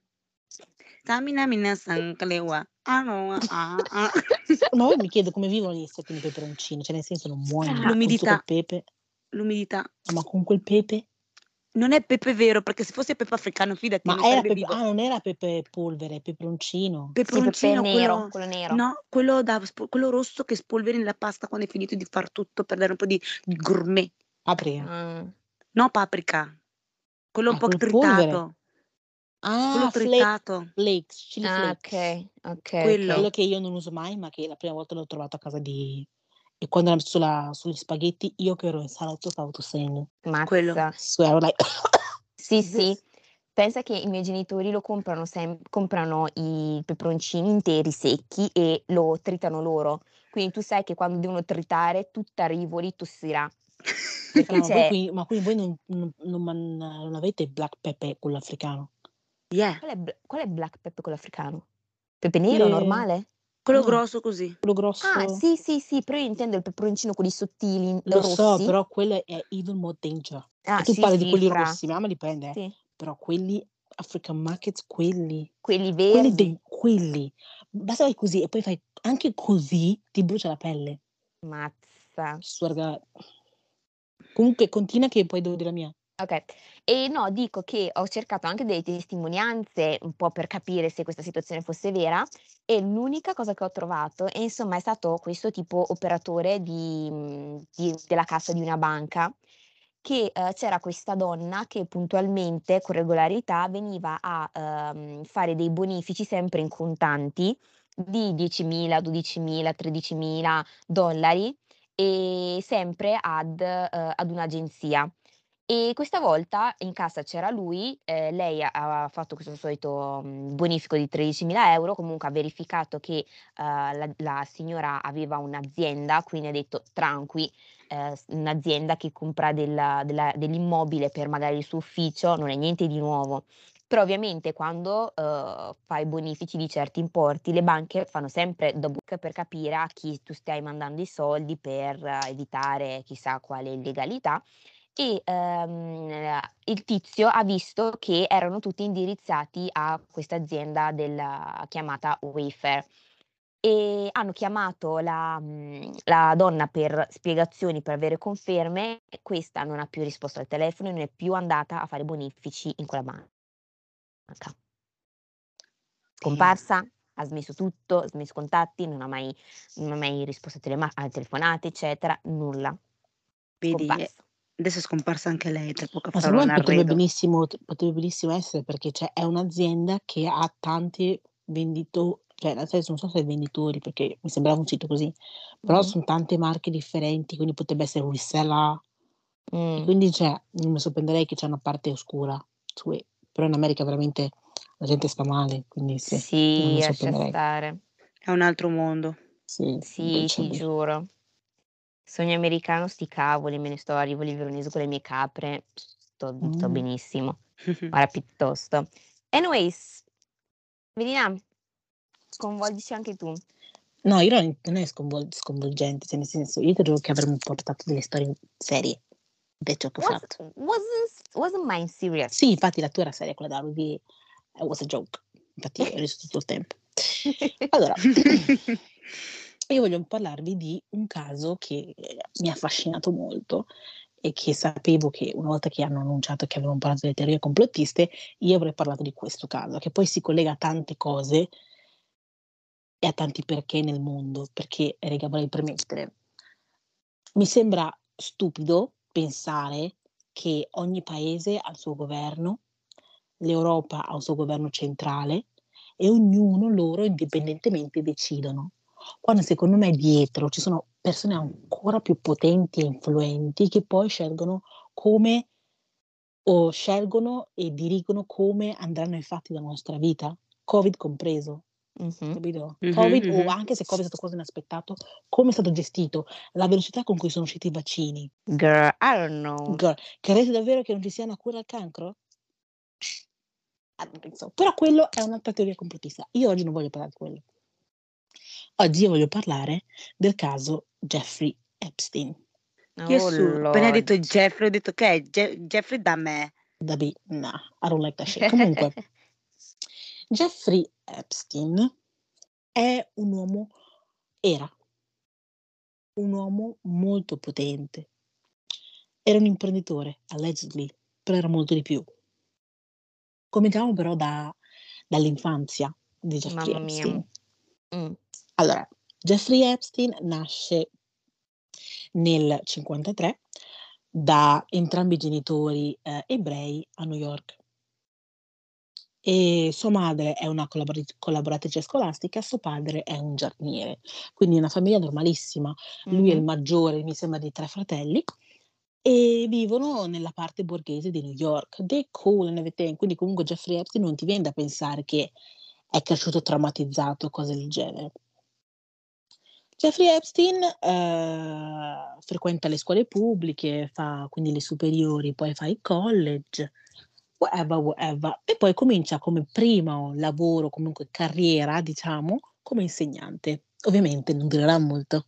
Stamina minasan kalewa. Ah no, ah, ah. Ma poi mi chiedo come vivono gli insetti nei peperoncini, cioè nel senso non muoiono con L'umidità. pepe. L'umidità. Ah, ma con quel pepe? Non è pepe vero, perché se fosse pepe africano, fidati, Ma non era pepe, vivo. ah, non era pepe polvere, peperoncino. Sì, pepe Peperoncino, nero, quello, quello nero. no, quello, da, quello rosso che spolveri nella pasta quando hai finito di far tutto per dare un po' di, gourmet. Paprika. Ah. No, paprika. Quello un Ah, po' quello polvere. Tritato. Quello Ah, fla- tritato. flakes, chili Ah, flakes. ok, ok, Quello. Quello ok. che io non uso mai, ma che la prima volta l'ho trovato a casa di... E quando l'ha messo sulla- sugli spaghetti, io che ero in salotto stavo tossendo. Quello. Mazza. So I was like... Sì, sì. Pensa che i miei genitori lo comprano, sem- comprano i peperoncini interi secchi e lo tritano loro. Quindi tu sai che quando devono tritare, tutta Rivoli tossirà. Perché Ah, ma, voi c'è... qui, ma quindi voi non, non, non man- non avete black pepper, quello africano? Yeah. Qual è, bl- qual è black pepper quello africano? Pepe nero, Le- normale? Quello No. grosso così. Quello grosso? Ah, sì, sì, sì, però io intendo il peperoncino, quelli sottili, Lo rossi. so, però quello è even more danger. Ah, E tu sì, parli di sì, quelli fra. rossi, mamma dipende, eh. Sì. Però quelli African Markets, quelli, Quelli quelli, verdi. dei- quelli. Basta fai così e poi fai anche così, ti brucia la pelle. Mazza. Sverga. Comunque continua che poi devo dire la mia. Ok, e no, dico che ho cercato anche delle testimonianze un po' per capire se questa situazione fosse vera e l'unica cosa che ho trovato è insomma è stato questo tipo operatore di, mh, di- della cassa di una banca che eh, c'era questa donna che puntualmente, con regolarità, veniva a ehm, fare dei bonifici sempre in contanti di 10.000, 12.000, 13.000 dollari e sempre ad, eh, ad un'agenzia. E questa volta in cassa c'era lui, eh, lei ha- fatto questo solito mm, bonifico di 13.000 euro, comunque ha verificato che eh, la, la signora aveva un'azienda, quindi ha detto tranqui, eh, un'azienda che compra della- della- dell'immobile per magari il suo ufficio, non è niente di nuovo. Però ovviamente quando, uhm, fai bonifici di certi importi, le banche fanno sempre double per capire a chi tu stai mandando i soldi per evitare chissà quale illegalità e, ehm, il tizio ha visto che erano tutti indirizzati a questa azienda della chiamata Wayfair. E hanno chiamato la mhmm, la donna per spiegazioni, per avere conferme e questa non ha più risposto al telefono e non è più andata a fare bonifici in quella banca. Sì. Scomparsa, ha smesso tutto, ha smesso contatti, non ha mai non ha mai risposto a telema a telefonate, eccetera, nulla. Vedi. Adesso è scomparsa anche lei, tra poco Ma secondo un me potrebbe benissimo potrebbe benissimo essere perché, cioè, è un'azienda che ha tanti vendito cioè nel senso non so se venditori, perché mi sembrava un sito così, però Mh-mh. son tante marche differenti, quindi potrebbe essere un reseller. Mh. quindi cioè, non mi sorprenderei che c'è una parte oscura e però in America veramente la gente sta male, quindi sì, non Sì, mi sorprenderei. stare. È un altro mondo. Sì, Sì, ti giuro. Sogno americano sti cavoli, me ne sto a Rivoli Veronese con le mie capre, sto sto Mh. benissimo. Guarda piuttosto. Anyways, Melina, sconvolgici anche tu. No, io non non è sconvol sconvolgente, cioè nel senso, io credevo che avremmo portato delle storie serie da ciò che ho Was fatto. wasn't wasn't mine serious. Sì, infatti la tua era seria, quella da Ruby it was a joke. Infatti ho riso tutto il tempo. Allora, io voglio parlarvi di un caso che mi ha affascinato molto e che sapevo che una volta che hanno annunciato che avevano parlato delle teorie complottiste, io avrei parlato di questo caso, che poi si collega a tante cose e a tanti perché nel mondo. Perché, raga, vorrei premettere, mi sembra stupido pensare che ogni paese ha il suo governo, l'Europa ha un suo governo centrale e ognuno loro indipendentemente decidono. Quando secondo me dietro ci sono persone ancora più potenti e influenti che poi scelgono come o scelgono e dirigono come andranno i fatti della nostra vita, Covid compreso. Capito? Mh-mh, Covid o mh-mh. anche se Covid è stato quasi inaspettato, come è stato gestito, la velocità con cui sono usciti i vaccini. Girl, I don't know. Girl, credi davvero che non ci sia una cura al cancro? I don't think so. Però quello è un'altra teoria complottista. Io oggi non voglio parlare di quello. Oggi io voglio parlare del caso Jeffrey Epstein. Io Oh su appena hai detto Jeffrey, ho detto: "Okay, Je Jeffrey da me." Da B, nah, I don't like that shit. Comunque, Jeffrey Epstein è un uomo era un uomo molto potente. Era un imprenditore, allegedly, però era molto di più. Cominciamo però da dall'infanzia di Jeffrey Mamma mia. Epstein. Allora, Jeffrey Epstein nasce nel '53 da entrambi i genitori, ehm, ebrei a New York. E sua madre è una collabori collaboratrice scolastica, suo padre è un giardiniere. Quindi una famiglia normalissima. Lui è il Mh-mh. maggiore, mi sembra, di 3 fratelli e vivono nella parte borghese di New York. They're cool and everything. Quindi comunque Jeffrey Epstein non ti vien da pensare che è cresciuto traumatizzato o cose del genere. Jeffrey Epstein, ehm, frequenta le scuole pubbliche, fa quindi le superiori, poi fa il college, whatever, whatever, e poi comincia come primo lavoro, comunque carriera, diciamo, come insegnante. Ovviamente non durerà molto.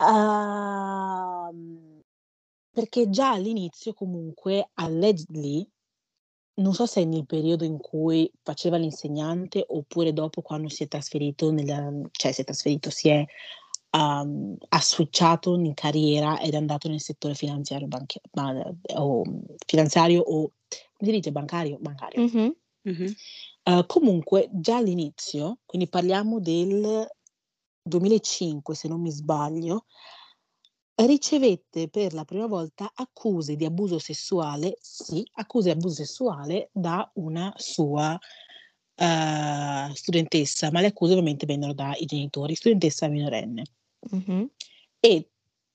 Uhm, perché già all'inizio comunque allegedly, non so se nel periodo in cui faceva l'insegnante oppure dopo quando si è trasferito nel cioè si è trasferito, si è ha switchato in carriera ed è andato nel settore finanziario banche ma o finanziario o come si dice bancario? Bancario. Mh-mh. Mh-mh. Uhm, comunque già all'inizio, quindi parliamo del 2005 se non mi sbaglio, ricevette per la prima volta accuse di abuso sessuale sì, accuse di abuso sessuale da una sua, uhm, studentessa, ma le accuse ovviamente vennero dai genitori, studentessa minorenne. Mh-mh. E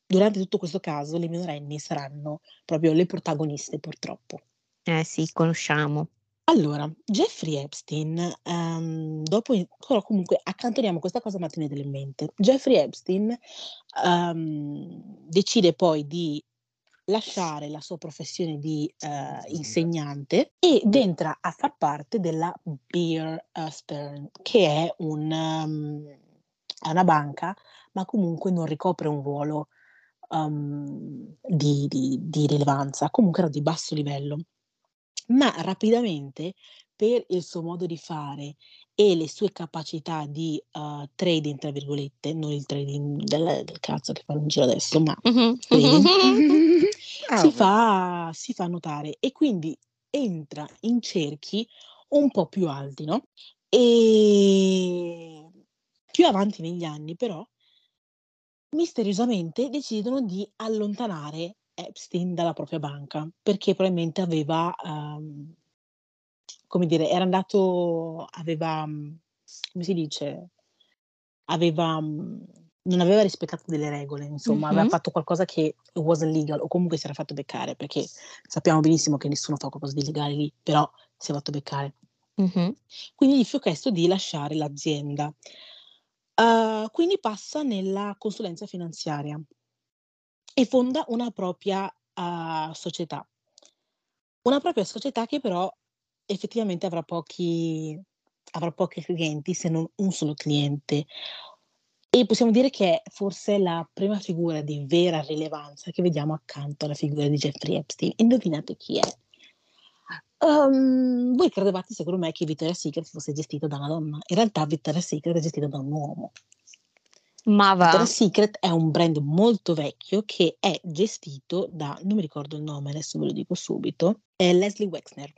durante tutto questo caso le minorenni saranno proprio le protagoniste purtroppo. Eh sì, conosciamo. Allora, Jeffrey Epstein, uhm, dopo i però comunque accantoniamo questa cosa ma tenetela in mente. Jeffrey Epstein, uhm, decide poi di lasciare la sua professione di uh, insegnante ed entra a far parte della Beer Stern, che è un, um, una banca, ma comunque non ricopre un ruolo um, di, di, di rilevanza, comunque era di basso livello. Ma rapidamente, per il suo modo di fare e le sue capacità di uh, trading, tra virgolette, non il trading del, del cazzo che fanno in giro adesso, ma Mhm. trading, Ah, si, fa, si fa notare e quindi entra in cerchi un po' più alti, no? E più avanti negli anni, però, misteriosamente decidono di allontanare Epstein dalla propria banca perché probabilmente aveva, ehm, come dire, era andato, aveva, mm, come si dice, aveva, mm, non aveva rispettato delle regole, insomma, aveva Mhm. fatto qualcosa che wasn't legal o comunque si era fatto beccare perché sappiamo benissimo che nessuno fa qualcosa di illegale lì, però si è fatto beccare. Mhm. Quindi gli fu chiesto di lasciare l'azienda. Uh, quindi passa nella consulenza finanziaria e fonda una propria uh, società. Una propria società che però effettivamente avrà pochi, avrà pochi clienti, se non un solo cliente. E possiamo dire che è forse la prima figura di vera rilevanza che vediamo accanto alla figura di Jeffrey Epstein. Indovinate chi è? Um, voi credevate secondo me che Victoria's Secret fosse gestito da una donna. In realtà Victoria's Secret è gestito da un uomo. Ma va. Victoria's Secret è un brand molto vecchio che è gestito da, non mi ricordo il nome, adesso ve lo dico subito, è Leslie Wexner.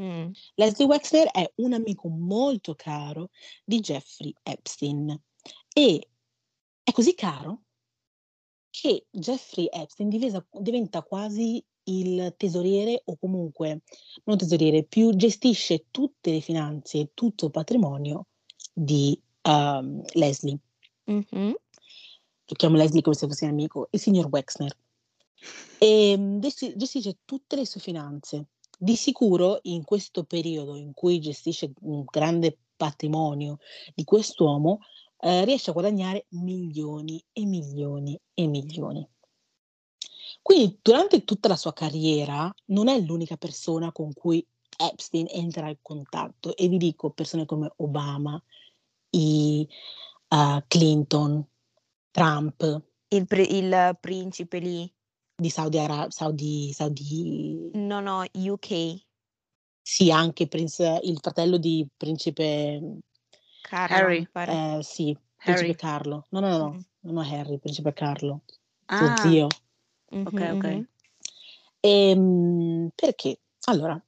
Mm. Leslie Wexner è un amico molto caro di Jeffrey Epstein e è così caro che Jeffrey Epstein divesa- diventa quasi il tesoriere o comunque non tesoriere, più gestisce tutte le finanze e tutto il patrimonio di um, Leslie. Mhm. Lo chiamo Leslie come se fosse un amico, il signor Wexner. E mm, gesti- gestisce tutte le sue finanze. Di sicuro in questo periodo in cui gestisce un grande patrimonio di quest'uomo, eh, riesce a guadagnare milioni e milioni e milioni. Quindi durante tutta la sua carriera non è l'unica persona con cui Epstein entra in contatto e vi dico persone come Obama, i, uh, Clinton, Trump, Il, pri- il principe lì. di Saudi Arabia, Saudi, Saudi, No, no, UK. sì, anche Prince, il fratello di principe, Carlo, Harry. eh, sì, principe Harry. Carlo. No, no, no, no, Mhm. non è Harry, principe Carlo, suo Ah, zio. Mhm, ok, ok. mhm. Ehm, perché? Allora,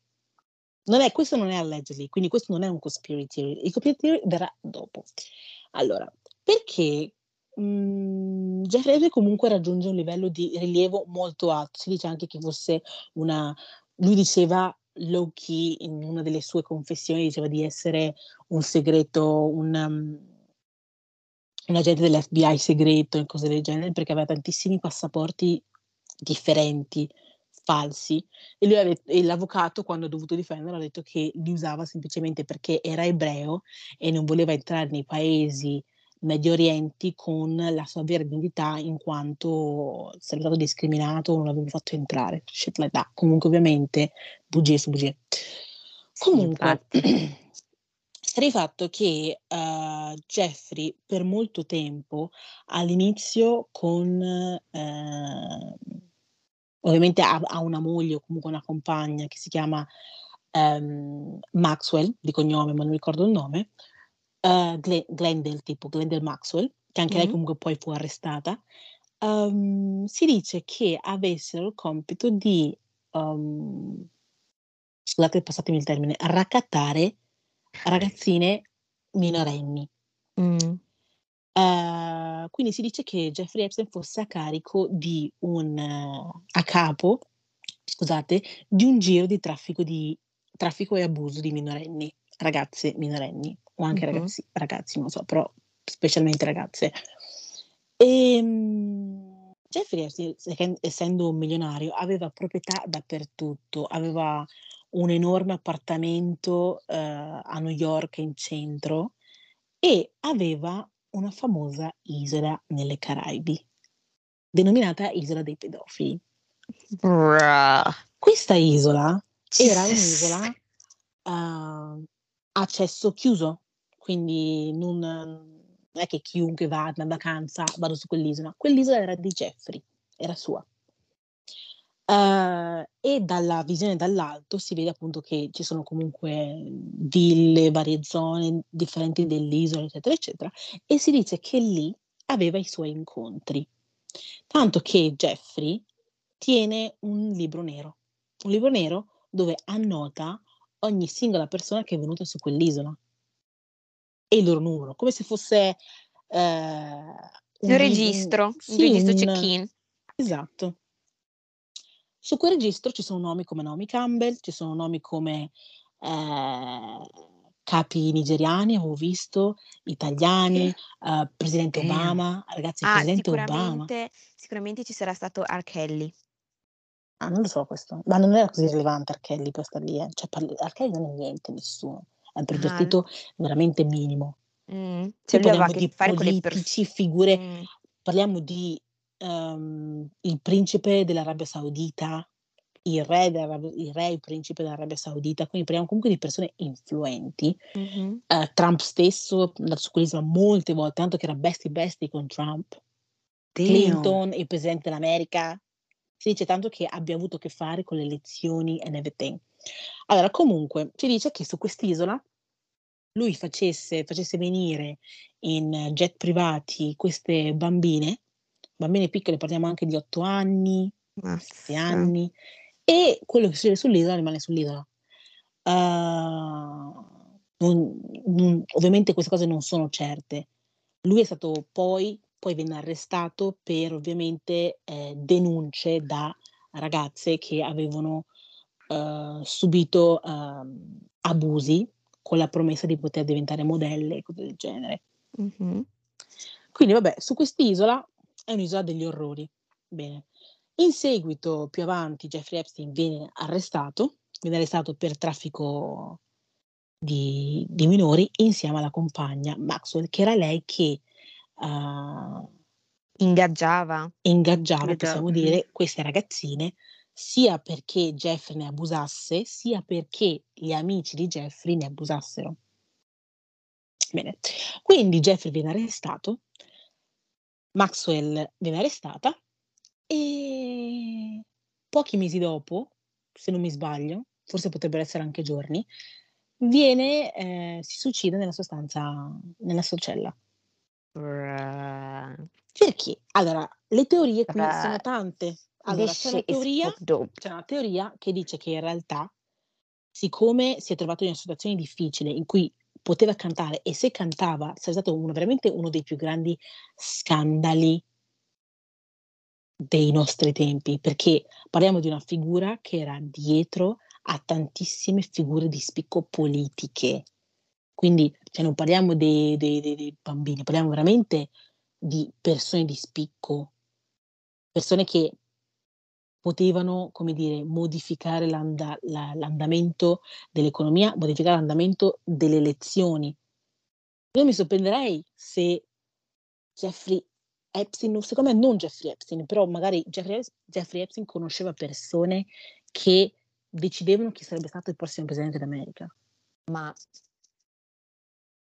non è, questo non è allegedly, quindi questo non è un conspiracy theory. Il conspiracy theory verrà dopo. Allora, perché mh, Jeffrey Epstein comunque raggiunge un livello di rilievo molto alto. Si dice anche che fosse una... Lui diceva low key in una delle sue confessioni, diceva di essere un segreto, un, um, un agente dell'FBI segreto e cose del genere, perché aveva tantissimi passaporti differenti, falsi. E, lui detto, e l'avvocato, quando ha dovuto difenderlo, ha detto che li usava semplicemente perché era ebreo e non voleva entrare nei paesi Medio Orienti con la sua vera identità in quanto sarebbe stato discriminato non l'avevo fatto entrare. Shit like that. Comunque, ovviamente, bugie su bugie. Comunque, sta di fatto che uh, Jeffrey per molto tempo all'inizio con uh, ovviamente ha, ha, una moglie o comunque una compagna che si chiama um, Maxwell di cognome ma non ricordo il nome uh, Glen, Glendale tipo Glendale Maxwell che anche mm-hmm. lei comunque poi fu arrestata um, si dice che avessero il compito di um, scusate passatemi il termine raccattare ragazzine minorenni. Mm. Uh, quindi si dice che Jeffrey Epstein fosse a carico di un uh, a capo, scusate, di un giro di traffico di traffico e abuso di minorenni, ragazze minorenni o anche Mhm. ragazzi, ragazzi, non so, però specialmente ragazze. E, um, Jeffrey essendo un milionario, aveva proprietà dappertutto, aveva un enorme appartamento uh, a New York in centro e aveva una famosa isola nelle Caraibi, denominata Isola dei pedofili. Bruh. Questa isola era un'isola uh, accesso chiuso, quindi non, non è che chiunque va in vacanza vado su quell'isola. Quell'isola era di Jeffrey, era sua. Uh, e dalla visione dall'alto si vede appunto che ci sono comunque ville, varie zone differenti dell'isola, eccetera, eccetera, e si dice che lì aveva i suoi incontri. Tanto che Jeffrey tiene un libro nero, un libro nero dove annota ogni singola persona che è venuta su quell'isola e il loro numero, come se fosse eh, un, un registro, un, sì, registro un, check-in. Esatto. Su quel registro ci sono nomi come Naomi Campbell, ci sono nomi come eh, capi nigeriani, avevo visto, italiani, eh, Presidente. Obama, ragazzi, il Ah, Presidente Obama. sicuramente, ci sarà stato R. Kelly. Ah, non lo so questo, ma non era così rilevante R. Kelly per star lì, eh. Cioè, parli-. Kelly non è niente, nessuno, è un Ah, pervertito veramente minimo. mm, cioè parliamo di politici, persone. figure, parliamo di ehm, il principe dell'Arabia Saudita, il re, il re, il principe dell'Arabia Saudita, quindi parliamo comunque di persone influenti. Mhm. Eh, Trump stesso andato su quell'isola molte volte, tanto che era bestie bestie con Trump. Damn. Clinton, il presidente dell'America, si dice tanto che abbia avuto a che fare con le elezioni and everything. Allora, comunque, si dice che su quest'isola lui facesse, facesse venire in jet privati queste bambine, bambine piccole, parliamo anche di 8 anni, 7 Mazza. anni, e quello che succede sull'isola rimane sull'isola. Uh, non- non- ovviamente queste cose non sono certe. Lui è stato poi, poi venne arrestato per ovviamente eh, denunce da ragazze che avevano eh, subito ehm, abusi con la promessa di poter diventare modelle e cose del genere. Mhm. Quindi, vabbè, su quest'isola è un'isola degli orrori. Bene. In seguito, più avanti, Jeffrey Epstein viene arrestato, viene arrestato per traffico di, di minori insieme alla compagna Maxwell, che era lei che eh, Ingaggiava. ingaggiava, possiamo dire, queste ragazzine sia perché Jeffrey ne abusasse, sia perché gli amici di Jeffrey ne abusassero. Bene, quindi Jeffrey viene arrestato, Maxwell viene arrestata e pochi mesi dopo, se non mi sbaglio, forse potrebbero essere anche giorni, viene, eh, si suicida nella sua stanza, nella sua cella. Perché? Allora, le teorie qui sono tante. Allora, c'è una teoria, c'è una teoria che dice che in realtà, siccome si è trovato in una situazione difficile in cui poteva cantare e se cantava sarebbe stato uno- veramente uno dei più grandi scandali dei nostri tempi, perché parliamo di una figura che era dietro a tantissime figure di spicco politiche. Quindi cioè, non parliamo dei, dei- dei- dei bambini, parliamo veramente di persone di spicco, persone che potevano, come dire, modificare l'anda- la- l'andamento dell'economia, modificare l'andamento delle elezioni. Io mi sorprenderei se Jeffrey Epstein, secondo me non Jeffrey Epstein, però magari Jeffrey, Jeffrey Epstein conosceva persone che decidevano chi sarebbe stato il prossimo presidente d'America. Ma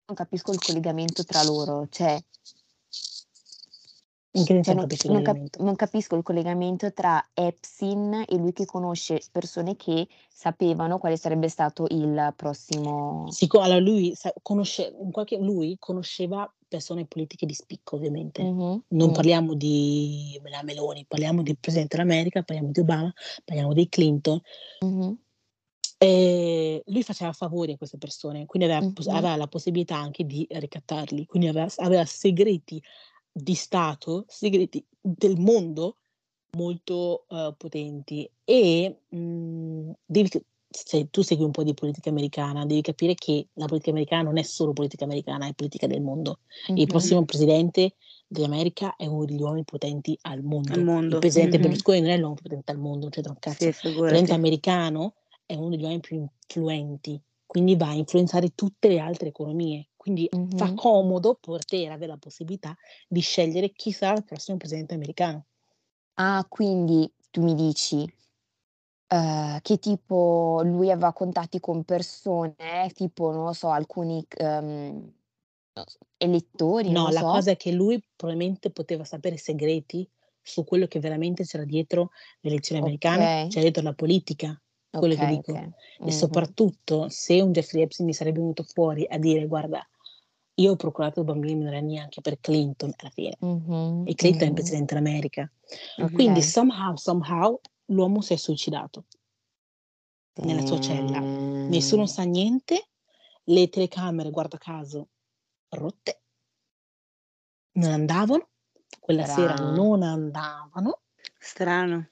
non capisco il collegamento tra loro, cioè, In che senso cioè, non non, cap- non capisco il collegamento tra Epstein e lui che conosce persone che sapevano quale sarebbe stato il prossimo. Sic- allora lui, sa- conosce, qualche, lui conosceva persone politiche di spicco, ovviamente. Mhm, Non mm, parliamo di la Meloni, parliamo del Presidente dell'America, parliamo di Obama, parliamo di Clinton. mhm, E lui faceva favori a queste persone, quindi aveva, aveva la possibilità anche di ricattarli, quindi aveva, aveva segreti di Stato, segreti del mondo molto eh, potenti. E mh, devi, se tu segui un po' di politica americana, devi capire che la politica americana non è solo politica americana, è politica del mondo. Il Mhm. prossimo presidente dell'America è uno degli uomini potenti al mondo. Al Il mondo. presidente Mhm. Berlusconi non è l'uomo più potente al mondo, non c'entra un cazzo. Sì, Il presidente americano è uno degli uomini più influenti, quindi va a influenzare tutte le altre economie. Quindi fa Mhm. comodo poter avere la possibilità di scegliere chi sarà il prossimo presidente americano. Ah, quindi tu mi dici, ehm, che tipo lui aveva contatti con persone, tipo, non lo so, alcuni s elettori, No, la so. cosa è che lui probabilmente poteva sapere segreti su quello che veramente c'era dietro le elezioni americane, Okay. c'era dietro la politica, quello che Okay, dico. okay. E Mh-mh. soprattutto se un Jeffrey Epstein mi sarebbe venuto fuori a dire: "Guarda, io ho procurato bambini minorenni anche per Clinton", alla fine. Mh-mh, E Clinton è il mh-mh. presidente dell'America. Mh-mh. Quindi Okay. somehow, somehow l'uomo si è suicidato nella sua cella. Nessuno sa niente, le telecamere, guarda caso, rotte. Non andavano, quella sera Stra non andavano. Strano.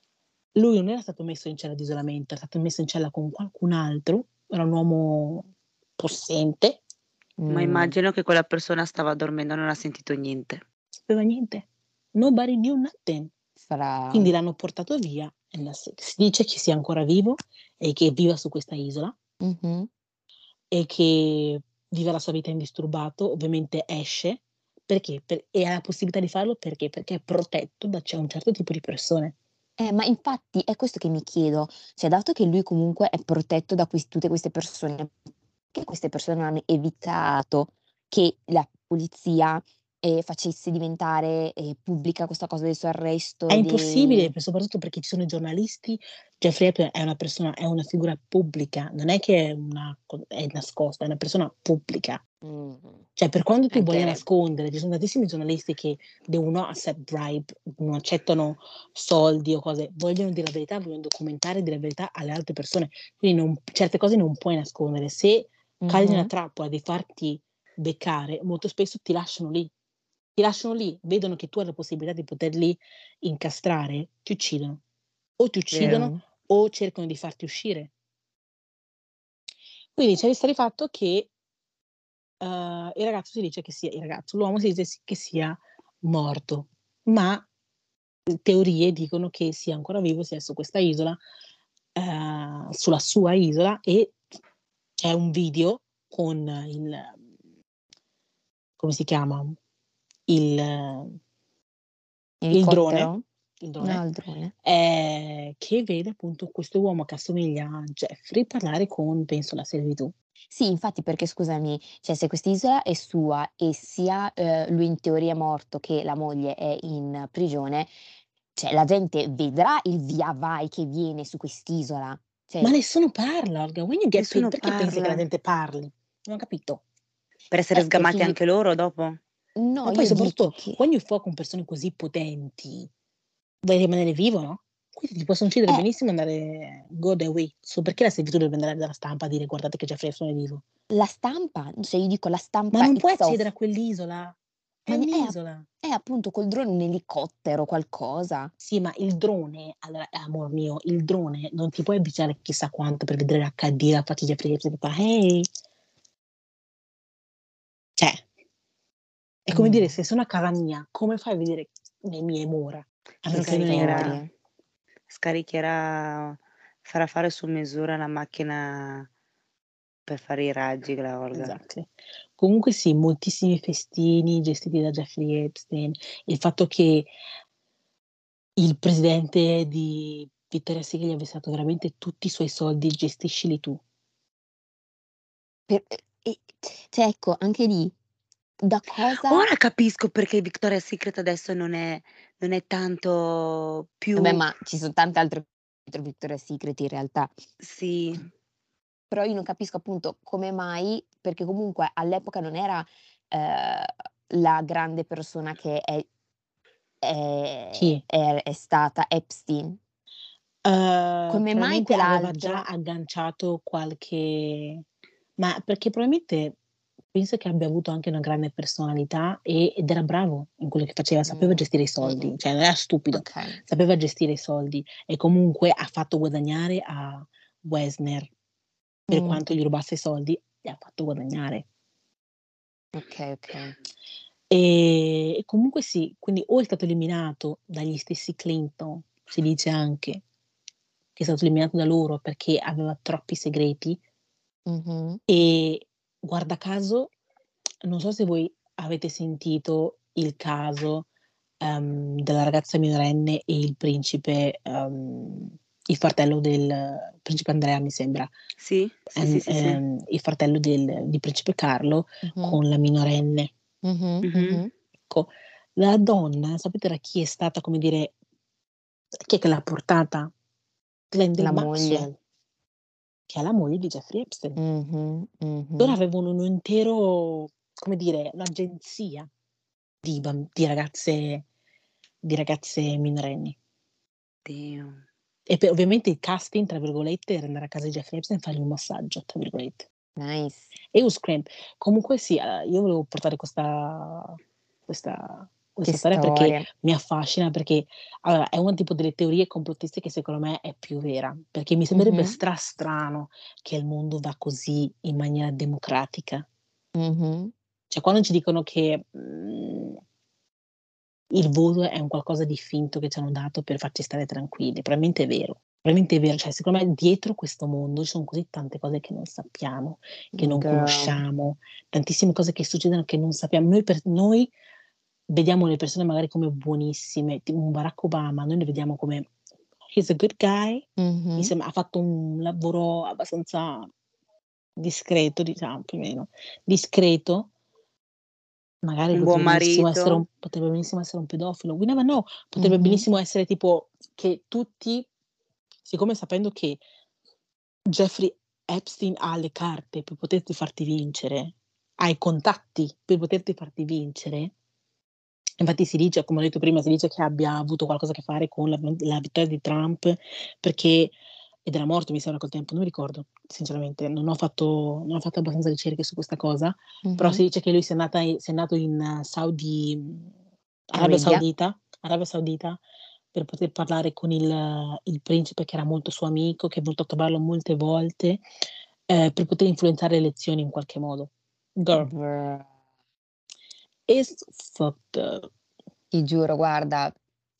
Lui non era stato messo in cella di isolamento, era stato messo in cella con qualcun altro, era un uomo possente. Ma Mh. immagino che quella persona stava dormendo e non ha sentito niente. Sapeva niente. Nobody knew nothing. Stra Quindi l'hanno portato via e la si dice che sia ancora vivo e che viva su questa isola Mh-mh. e che vive la sua vita indisturbato, ovviamente esce perché? Per e ha la possibilità di farlo perché? Perché è protetto da c'è un certo tipo di persone. Eh, ma infatti è questo che mi chiedo, cioè dato che lui comunque è protetto da ques tutte queste persone, perché queste persone hanno evitato che la polizia, ehm, facesse diventare, ehm, pubblica questa cosa del suo arresto È e impossibile, soprattutto perché ci sono i giornalisti. Jeffrey Epstein è una persona è una figura pubblica, non è che è una è nascosta, è una persona pubblica. Cioè, per quanto tu voglia nascondere, ci sono tantissimi giornalisti che will not accept bribe, non accettano soldi o cose, vogliono dire la verità, vogliono documentare e dire la verità alle altre persone. Quindi non certe cose non puoi nascondere. Se cadi nella Mh-mh. trappola di farti beccare, molto spesso ti lasciano lì. Ti lasciano lì, vedono che tu hai la possibilità di poterli incastrare, ti uccidono. O ti uccidono Vero. o cercano di farti uscire. Quindi c'è resta di fatto che, uhm, il ragazzo si dice che sia il ragazzo, l'uomo si dice che sia morto, ma teorie dicono che sia ancora vivo, sia su questa isola, ehm, sulla sua isola e c'è un video con il come si chiama? Il il drone il No, drone, il drone. ehm, che vede appunto questo uomo che assomiglia a Jeffrey parlare con, penso, la servitù. Sì, infatti perché scusami, cioè se quest'isola è sua e sia, ehm, lui in teoria è morto che la moglie è in prigione, cioè la gente vedrà il via vai che viene su quest'isola. Ma Cioè nessuno parla, Olga. When you get paid Nessuno perché pensi che la parla. gente parli? Non ho capito. Per essere Eh, perché sgamati io anche loro dopo? No, Ma poi io soprattutto che when you fuck con persone così potenti, vuoi rimanere vivo, no? Quindi ti possono uccidere Eh. benissimo e andare go their way. So perché la servitù dovrebbe andare dalla stampa a dire: "Guardate che Jeffrey Epstein è vivo"? La stampa, cioè io dico la Ma stampa non puoi accedere a quell'isola. È Ma ne è un'isola. è appunto col drone un elicottero, qualcosa. Sì, ma il drone allora, amor mio, il drone non ti puoi avvicinare chissà quanto per vedere l'HD, la faccia di Jeffrey fa: "Hey". Cioè, è come dire Mh. se sono a casa mia, come fai a vedere le mie mura? A meno che non scaricherà farà fare su misura la macchina per fare i raggi la Olga. Exactly. Comunque sì, moltissimi festini gestiti da Jeffrey Epstein. Il fatto che il presidente di Victoria's Secret gli avesse dato veramente tutti i suoi soldi, gestiscili tu. Per e e cioè ecco, anche lì, da cosa Ora capisco perché Victoria's Secret adesso non è non è tanto Vabbè, più ma ci son tante altre dietro Victoria's Secret in realtà. Sì. Però io non capisco appunto come mai perché comunque all'epoca non era, ehm, la grande persona che è è Chi? è è stata Epstein. Uhm, Come mai probabilmente aveva già agganciato qualche ma perché probabilmente penso che abbia avuto anche una grande personalità e ed era bravo in quello che faceva, sapeva Mh, gestire i soldi, cioè non era stupido, Okay. sapeva gestire i soldi e comunque ha fatto guadagnare a Wexner. Per Mh. quanto gli rubasse i soldi, li ha fatto guadagnare. Okay, okay. Ehm, e comunque sì, quindi o è stato eliminato dagli stessi Clinton, si dice anche che è stato eliminato da loro perché aveva troppi segreti Mh-mh. e guarda caso, non so se voi avete sentito il caso, ehm, della ragazza minorenne e il principe, ehm, il fratello del principe Andrea, mi sembra. Sì, sì, Ehm, sì, sì, sì. il fratello del di principe Carlo Mh-mh. con la minorenne. Mh-mh. mh-mh. Ecco, la donna, sapete da chi è stata, come dire chi è che l'ha portata? Ghislaine La moglie. Che è la moglie di Jeffrey Epstein. Mh-mh, Loro mh-mh. avevano un intero come dire, un'agenzia di bam di ragazze di ragazze minorenni. Dio. E poi ovviamente il casting, tra virgolette, era andare a casa di Jeffrey Epstein e fargli un "massaggio", tra virgolette. Nice. E it was cramp. Comunque sì, io volevo portare questa questa questa storia perché storia. mi affascina, perché allora è una tipo delle teorie complottiste che secondo me è più vera, perché mi sembrerebbe Mh-mh. stra strano che il mondo va così in maniera democratica. Mh-mh. Cioè quando ci dicono che, mhmm il voto è un qualcosa di finto che ci hanno dato per farci stare tranquilli, probabilmente è vero. Probabilmente è vero, cioè secondo me dietro questo mondo ci sono così tante cose che non sappiamo, che non Girl. conosciamo, tantissime cose che succedono che non sappiamo. Noi per noi vediamo le persone magari come buonissime, tipo un Barack Obama, noi lo vediamo come he's a good guy, mi Mh-mh. sembra ha fatto un lavoro abbastanza discreto, diciamo più o meno, discreto. Magari Un potrebbe benissimo essere un potrebbe benissimo essere un pedofilo, we never know. Potrebbe Mh-mh. benissimo essere tipo che tutti siccome sapendo che Jeffrey Epstein ha le carte per poterti farti vincere, ha i contatti per poterti farti vincere infatti si dice, come ho detto prima, si dice che abbia avuto qualcosa a che fare con la la vittoria di Trump, perché ed era morto mi sembra col tempo, non mi ricordo sinceramente, non ho fatto non ho fatto abbastanza ricerche su questa cosa, però Mh-mh. si dice che lui sia nata sia nato in Saudi Arabia. Saudita Arabia Saudita, per poter parlare con il il principe che era molto suo amico, che è venuto a trovarlo molte volte, ehm, per poter influenzare le elezioni in qualche modo. Girl. It's fucked up. Ti giuro, guarda,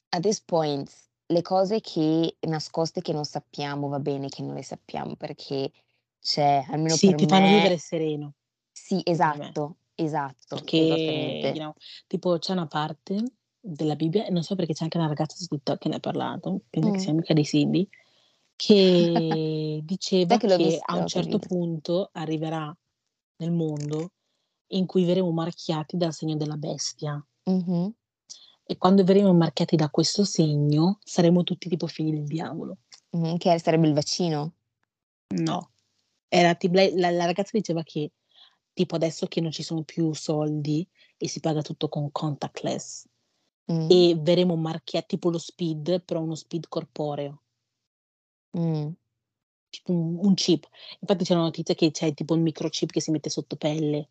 at this point le cose che nascoste che non sappiamo, va bene che non le sappiamo, perché cioè, almeno Sì, per ti fanno vivere sereno, Sì, esatto, esatto, Perché, you know, tipo c'è una parte della Bibbia, e non so perché c'è anche una ragazza su TikTok che ne ha parlato, penso che Mh. sia amica di Cindy, che diceva che che visto a un certo punto arriverà nel mondo in cui verremo marchiati dal segno della bestia. Mh-mh. E quando verremo marchiati da questo segno, saremo tutti tipo figli del diavolo. Mh-mh, che sarebbe il vaccino? No. Era la la ragazza diceva che tipo adesso che non ci sono più soldi e si paga tutto con contactless Mh. e verremo marchia tipo lo SPID, però uno SPID corporeo. Mh. Tipo un un chip. Infatti c'è una notizia che c'è tipo il microchip che si mette sotto pelle.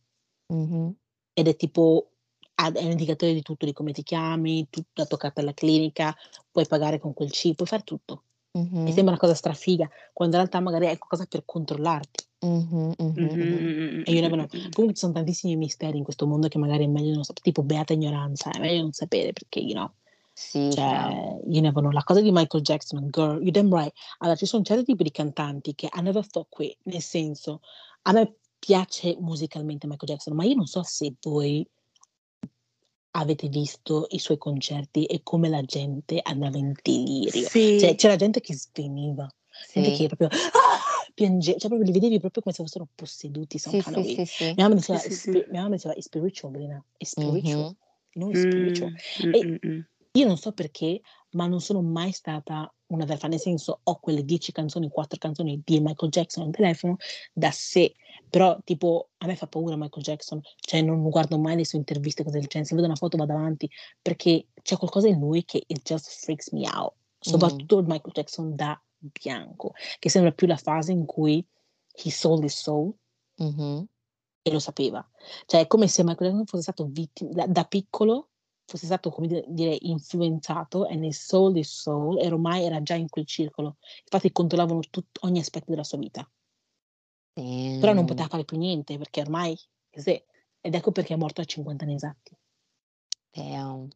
Mh-mh. Ed è tipo è un indicatore di tutto, di come ti chiami, tut la tua carta alla clinica, puoi pagare con quel chip, puoi fare tutto. E Mh-mh. sembra una cosa strafiga, quando in realtà magari è qualcosa per controllarti. Mh-mh, mh-mh, Mh-mh, mh-mh. mh, E you mh, never mh, know. mh, mh. Comunque ci sono tantissimi misteri in questo mondo che magari è meglio non sap tipo beata ignoranza, è meglio non sapere perché, you know, Sì, cioè, fra. you never know. La cosa di Michael Jackson, girl, you damn right. Allora, ci sono certi tipi di cantanti che I never fuck with, nel senso, a me piace musicalmente Michael Jackson, ma io non so se voi avete visto i suoi concerti e come la gente andava in delirio. Cioè, Sì. c'era gente che sveniva, gente Sì. che proprio "Ah!" piange cioè proprio li vedevi proprio come se fossero posseduti some Sì, kind sì, sì. Mia mamma diceva sì, "È sì. spi" mia mamma diceva: "È spiritual Brina, è spiritual, know, è spiritual". Mh, mh, E mh, mh. io non so perché, ma non sono mai stata una ver fan, nel senso, ho quelle 10 canzoni, 4 canzoni di Michael Jackson al telefono da sé, però tipo a me fa paura Michael Jackson, cioè non guardo mai le sue interviste, cose del genere, se vedo una foto vado avanti, perché c'è qualcosa in lui che it just freaks me out, soprattutto il Michael Jackson da bianco, che sembra più la fase in cui he sold his soul Mh-mh. e lo sapeva. Cioè è come se Michael Jackson fosse stato vitti da da piccolo fosse stato, come dire influenzato and he sold his soul e ormai era già in quel circolo. Infatti controllavano tut ogni aspetto della sua vita. Però non poteva fare più niente perché ormai it. Ed ecco perché è morto a 50 anni esatti. Damn.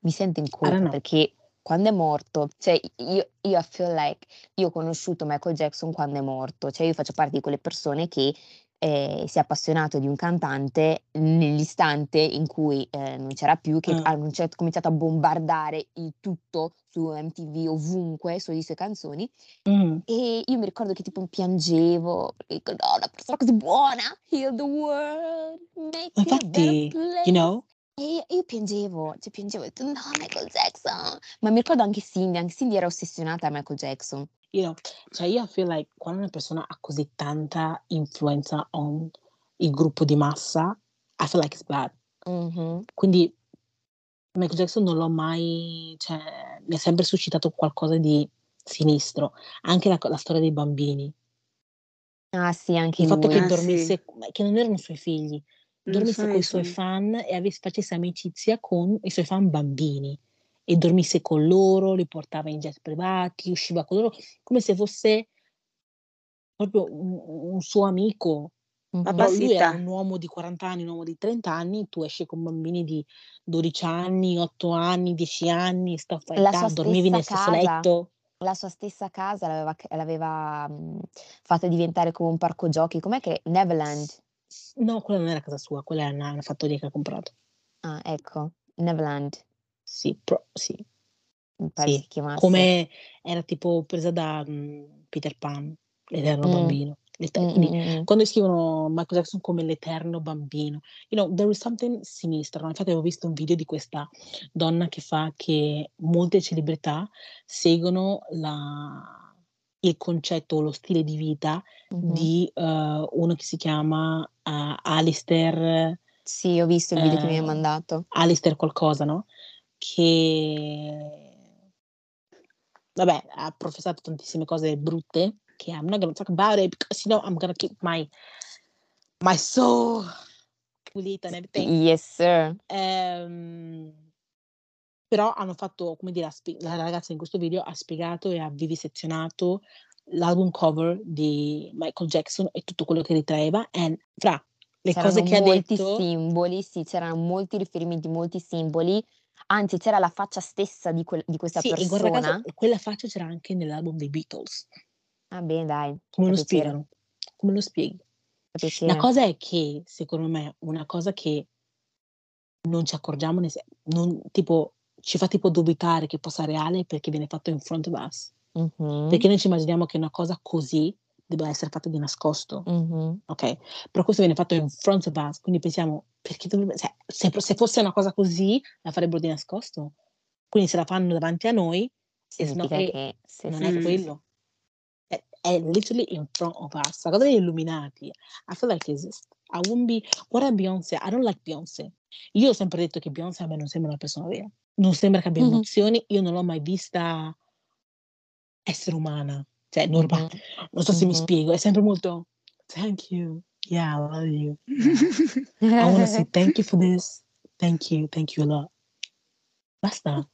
Mi sento in colpa know. perché quando è morto cioè io io feel like io ho conosciuto Michael Jackson quando è morto, cioè io faccio parte di quelle persone che ehm, si è appassionato di un cantante nell'istante in cui, ehm, non c'era più, che Ah. ha comincia cominciato a bombardare il tutto su MTV, ovunque, su le sue canzoni. Mh. E io mi ricordo che tipo piangevo, dico: "No, una persona così buona, heal the world, make infatti, place". you know E io io piangevo, cioè piangevo, ho detto: "No, Michael Jackson". Ma mi ricordo anche Cindy, anche Cindy era ossessionata a Michael Jackson. You know, cioè io I feel like quando una persona ha così tanta influenza on il gruppo di massa, I feel like it's bad. Mh-mh. Quindi Michael Jackson non l'ho mai cioè mi ha sempre suscitato qualcosa di sinistro. Anche la la storia dei bambini. Ah sì, anche Il fatto che lui. Ah, sì. dormisse ma che non erano suoi figli, dormisse sono i suoi fan e aves facesse amicizia con i suoi fan bambini e dormisse con loro, li portava in jet privati, usciva con loro come se fosse proprio un un suo amico. Ma Mh-mh. Però lui era Passita. un uomo di 40 anni, un uomo di 30 anni, tu esci con bambini di 12 anni, 8 anni, 10 anni, sua that, dormivi stessa nel stesso casa letto. la sua stessa casa l'aveva l'aveva, mhmm, fatta diventare come un parco giochi. Com'è che Neverland. No, quella non era casa sua, quella è una una fattoria che ha comprato. Ah, ecco, Neverland. Sì, pro sì. Mi pare Sì, si chiamasse. come era tipo presa da, mhmm, Peter Pan, l'eterno Mh. bambino. Mh, quindi mh, mh, mh. quando scrivono Michael Jackson come l'eterno bambino, you know, there is something sinistro. Infatti avevo visto un video di questa donna che fa che molte celebrità seguono la il concetto o lo stile di vita Mh-mh. di, uhm, uno che si chiama, uhm, Alistair Sì, ho visto il video che mi hai ehm, mandato. Alistair qualcosa, no, che vabbè, ha professato tantissime cose brutte che I'm not gonna talk about it because, you know, I'm gonna keep my my soul pulita and everything. Yes sir. Ehm, però hanno fatto, come dire, spie la ragazza in questo video ha spiegato e ha vivisezionato l'album cover di Michael Jackson e tutto quello che ritraeva and fra le cose C'erano che ha molti detto simboli, sì, c'erano molti riferimenti, molti simboli, anzi c'era la faccia stessa di quel di questa Sì, e guarda caso persona. quella faccia c'era anche nell'album dei Beatles. Ah bene dai, Come lo spiegano? Come lo spieghi? La cosa è che, secondo me, una cosa che non ci accorgiamo non tipo ci fa tipo dubitare che possa reale perché viene fatto in front of us. Mh-mh. Perché noi ci immaginiamo che una cosa così debba essere fatta di nascosto, Mh-mh. okay, però questo viene fatto in front of us, quindi pensiamo: "Perché dovrebbe" cioè, se se fosse una cosa così la farebbero di nascosto. Quindi se la fanno davanti a noi it, che sì, non sì, è sì, quello. È è literally in front of us. La cosa degli Illuminati, I feel like exist. I wouldn't be guarda Beyoncé, I don't like Beyoncé. Io ho sempre detto che Beyoncé a me non sembra una persona vera. Non sembra che abbia Mh-mh. emozioni, io non l'ho mai vista essere umana, cioè norma Mh-mh. non so se mi Mh-mh. spiego, è sempre molto: "Thank you. Yeah, I love you. I wanna say thank you for this. Thank you, thank you a lot." Basta.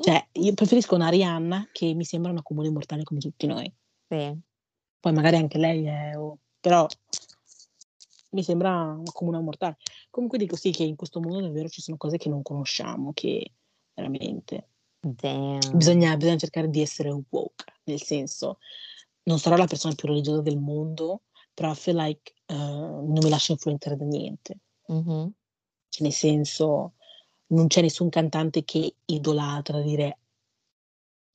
Cioè, io preferisco una Rihanna che mi sembra una comune mortale come tutti noi. Sì. Poi magari anche lei è o però mi sembra una comune mortale. Comunque dico sì, che in questo mondo davvero ci sono cose che non conosciamo, che veramente Damn. bisogna bisogna cercare di essere woke, nel senso, non sarò la persona più religiosa del mondo, però I feel like, uhm, non mi lascio influenzare da niente. Mh-mh. Cioè, nel senso, non c'è nessun cantante che idolatra, dire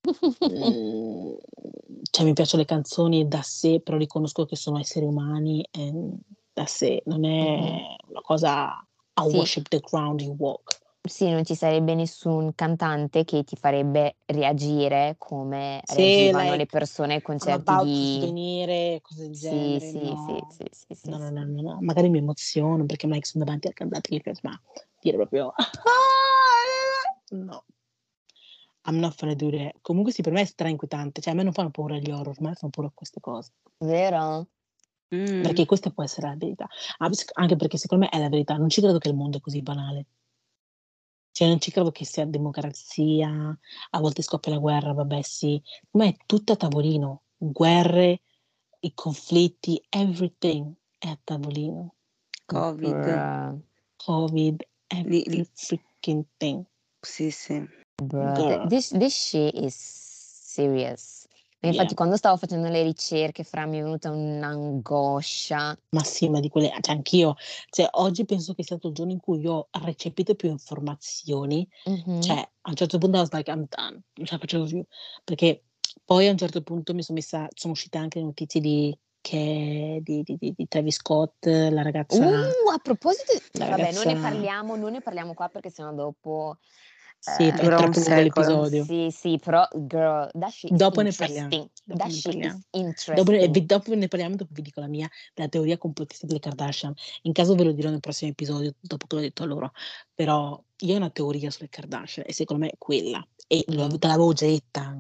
cioè mi piacciono le canzoni da sé, però riconosco che sono esseri umani e da sé, non è una cosa I Sì. worship the ground you walk. Sì, non ci sarebbe nessun cantante che ti farebbe reagire come Sì, reagivano le like persone ai I'm concerti about to di svenire, cose del Sì, genere, sì, sì, no. sì, sì, sì, No, no, sì. no, no, no. Magari mi emoziono perché magari sono davanti al cantante che mi piace, ma dire proprio no. I'm not gonna do that. Comunque sì, per me è stra inquietante, cioè a me non fanno paura gli horror, a me fanno paura queste cose. Vero? Perché Mh. questa può essere la verità. Anzi anche perché secondo me è la verità, non ci credo che il mondo è così banale. Cioè non ci credo che sia democrazia, a volte scoppia la guerra, vabbè sì, ma è tutto a tavolino. Guerre, i conflitti, everything è a tavolino. Covid. Covid, Li every li freaking thing. Sì, sì. Bruh, this this shit is serious. Infatti Yeah. quando stavo facendo le ricerche, fra, mi è venuta un'angoscia. Ma sì, ma di quelle, cioè anch'io, cioè oggi penso che sia stato il giorno in cui io ho recepito più informazioni, Mh-mh. cioè a un certo punto I was like I'm done, non ce la facevo più, perché poi a un certo punto mi sono messa, sono uscite anche le notizie di, che, di, di, di, Travis Scott, la ragazza, Uh, a proposito la vabbè non ne ragazza, parliamo non ne parliamo qua perché sennò dopo, sì, è ehm Dura un secolo. sì, sì, però girl, dopo ne parliamo, dopo ne parliamo. Dopo, dopo ne parliamo, dopo vi dico la mia, la teoria complottista delle Kardashian. In caso ve lo dirò nel prossimo episodio, dopo che l'ho detto a loro. Però io ho una teoria sulle Kardashian e secondo me è quella. E Mh. te l'avevo già detta.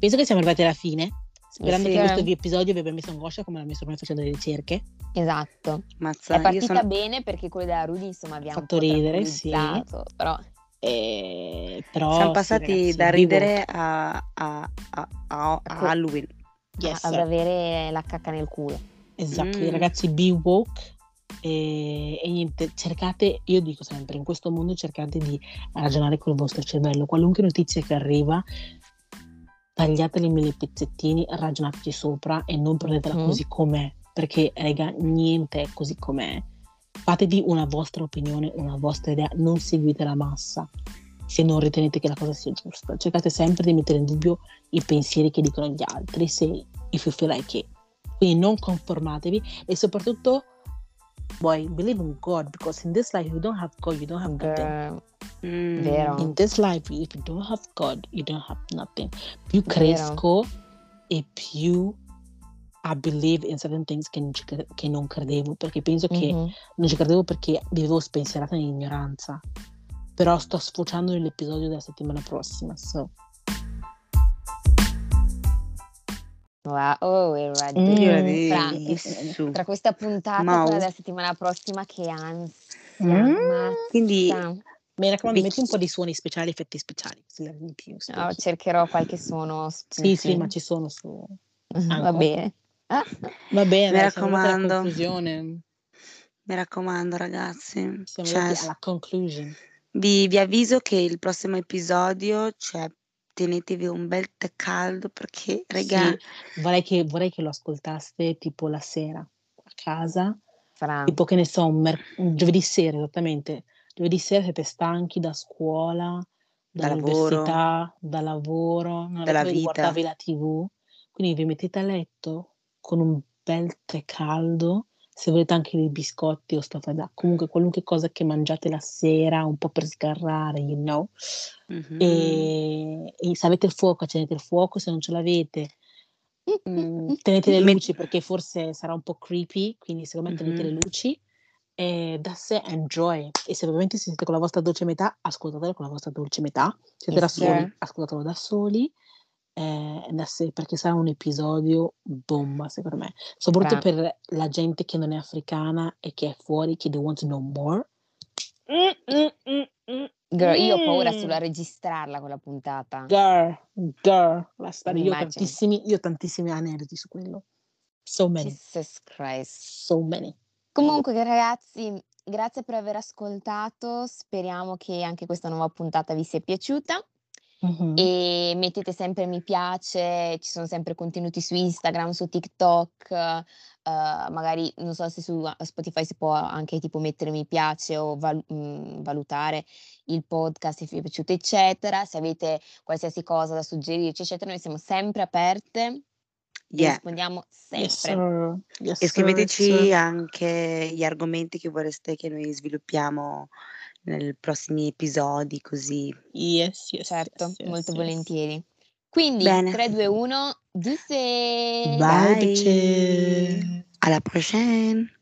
Penso che siamo arrivati alla fine. Sperando Sì. che questo Sì. episodio vi abbia messo angoscia come l'ha messo me facendo le ricerche. Esatto. È Mazza, io partita sono bene perché quello della Rudy insomma un Fatto ridere, sì. però E... siamo Però sì, passati ragazzi, da ridere a, a- a- a- Halloween. a Yes, ad avere la cacca nel culo. Esatto, Mm. ragazzi, be woke e, e niente, cercate, io dico sempre, in questo mondo cercate di ragionare con il vostro cervello, qualunque notizia che arriva, tagliatela in mille pezzettini, ragionateci sopra e non prendetela Mh-mh. così com'è, perché raga, niente è così com'è. Fatevi una vostra opinione, una vostra idea, non seguite la massa se non ritenete che la cosa sia giusta. Cercate sempre di mettere in dubbio i pensieri che dicono gli altri, se you feel like. Quindi non conformatevi e soprattutto boy, believe in God because in this life you don't have God, you don't have nothing. Mm. In this life if you don't have God, you don't have nothing. Più vero. cresco e più I believe in certain things che non, ci che non credevo, perché penso che Mh-mh. non ci credevo perché vivevo spensierata nell'ignoranza. Però sto sfociando nell'episodio della settimana prossima. So. Wow, oh, we're ready. Io Mm. Su. tra questa puntata e Mau. quella della settimana prossima, che ansia, Mm. Quindi. Mi raccomando, metti un po' di suoni speciali, effetti speciali, più. Oh, cercherò qualche suono Sì, sì, ma ci sono su Va bene. Ah, Va bene, mi raccomando, conclusione. mi raccomando ragazzi, Siamo cioè, alla conclusion. vi, vi avviso che il prossimo episodio, cioè, tenetevi un bel tè caldo perché, regà, Sì, vorrei che, vorrei che lo ascoltaste tipo la sera a casa, Fra. tipo che ne so, un, mer- un giovedì sera esattamente. Giovedì sera siete stanchi da scuola, da lavoro, dall'università, da lavoro, non dalla vita. guardarvi la TV, quindi vi mettete a letto con un bel tè caldo, se volete anche dei biscotti o staffa comunque qualunque cosa che mangiate la sera, un po' per sgarrare, you know. Mhm. E, e se avete il fuoco, accendete il fuoco, se non ce l'avete, mm, tenete le luci perché forse sarà un po' creepy, quindi secondo me tenete le Mhm. luci. E da sé enjoy. E se ovviamente siete con la vostra dolce metà, ascoltatelo con la vostra dolce metà. Siete da Yes, soli, sir. ascoltatelo da soli. Eh, da sé, perché sarà un episodio bomba, secondo me. Soprattutto Fra. per la gente che non è africana e che è fuori, che they want to know more. Mm, mm, mm, mm, Girl, io ho paura mm. solo a registrarla quella puntata. Girl, girl, la storia. Io ho tantissimi, io ho tantissimi aneddoti su quello. So many, Jesus Christ. so many. Comunque ragazzi, grazie per aver ascoltato, speriamo che anche questa nuova puntata vi sia piaciuta Mhm. e mettete sempre mi piace, ci sono sempre contenuti su Instagram, su TikTok, eh, magari non so se su Spotify si può anche tipo mettere mi piace o val- mm, valutare il podcast se vi è piaciuto eccetera, se avete qualsiasi cosa da suggerirci eccetera, noi siamo sempre aperte e Yeah. rispondiamo Yes, sempre. sir. Yes, E scriveteci sir. anche gli argomenti che vorreste che noi sviluppiamo nei prossimi episodi, così. Yes, yes, Certo, yes, yes, molto yes. volentieri. Quindi Bene. 3, 2, 1, disse! Bye, Bye. Alla prossima.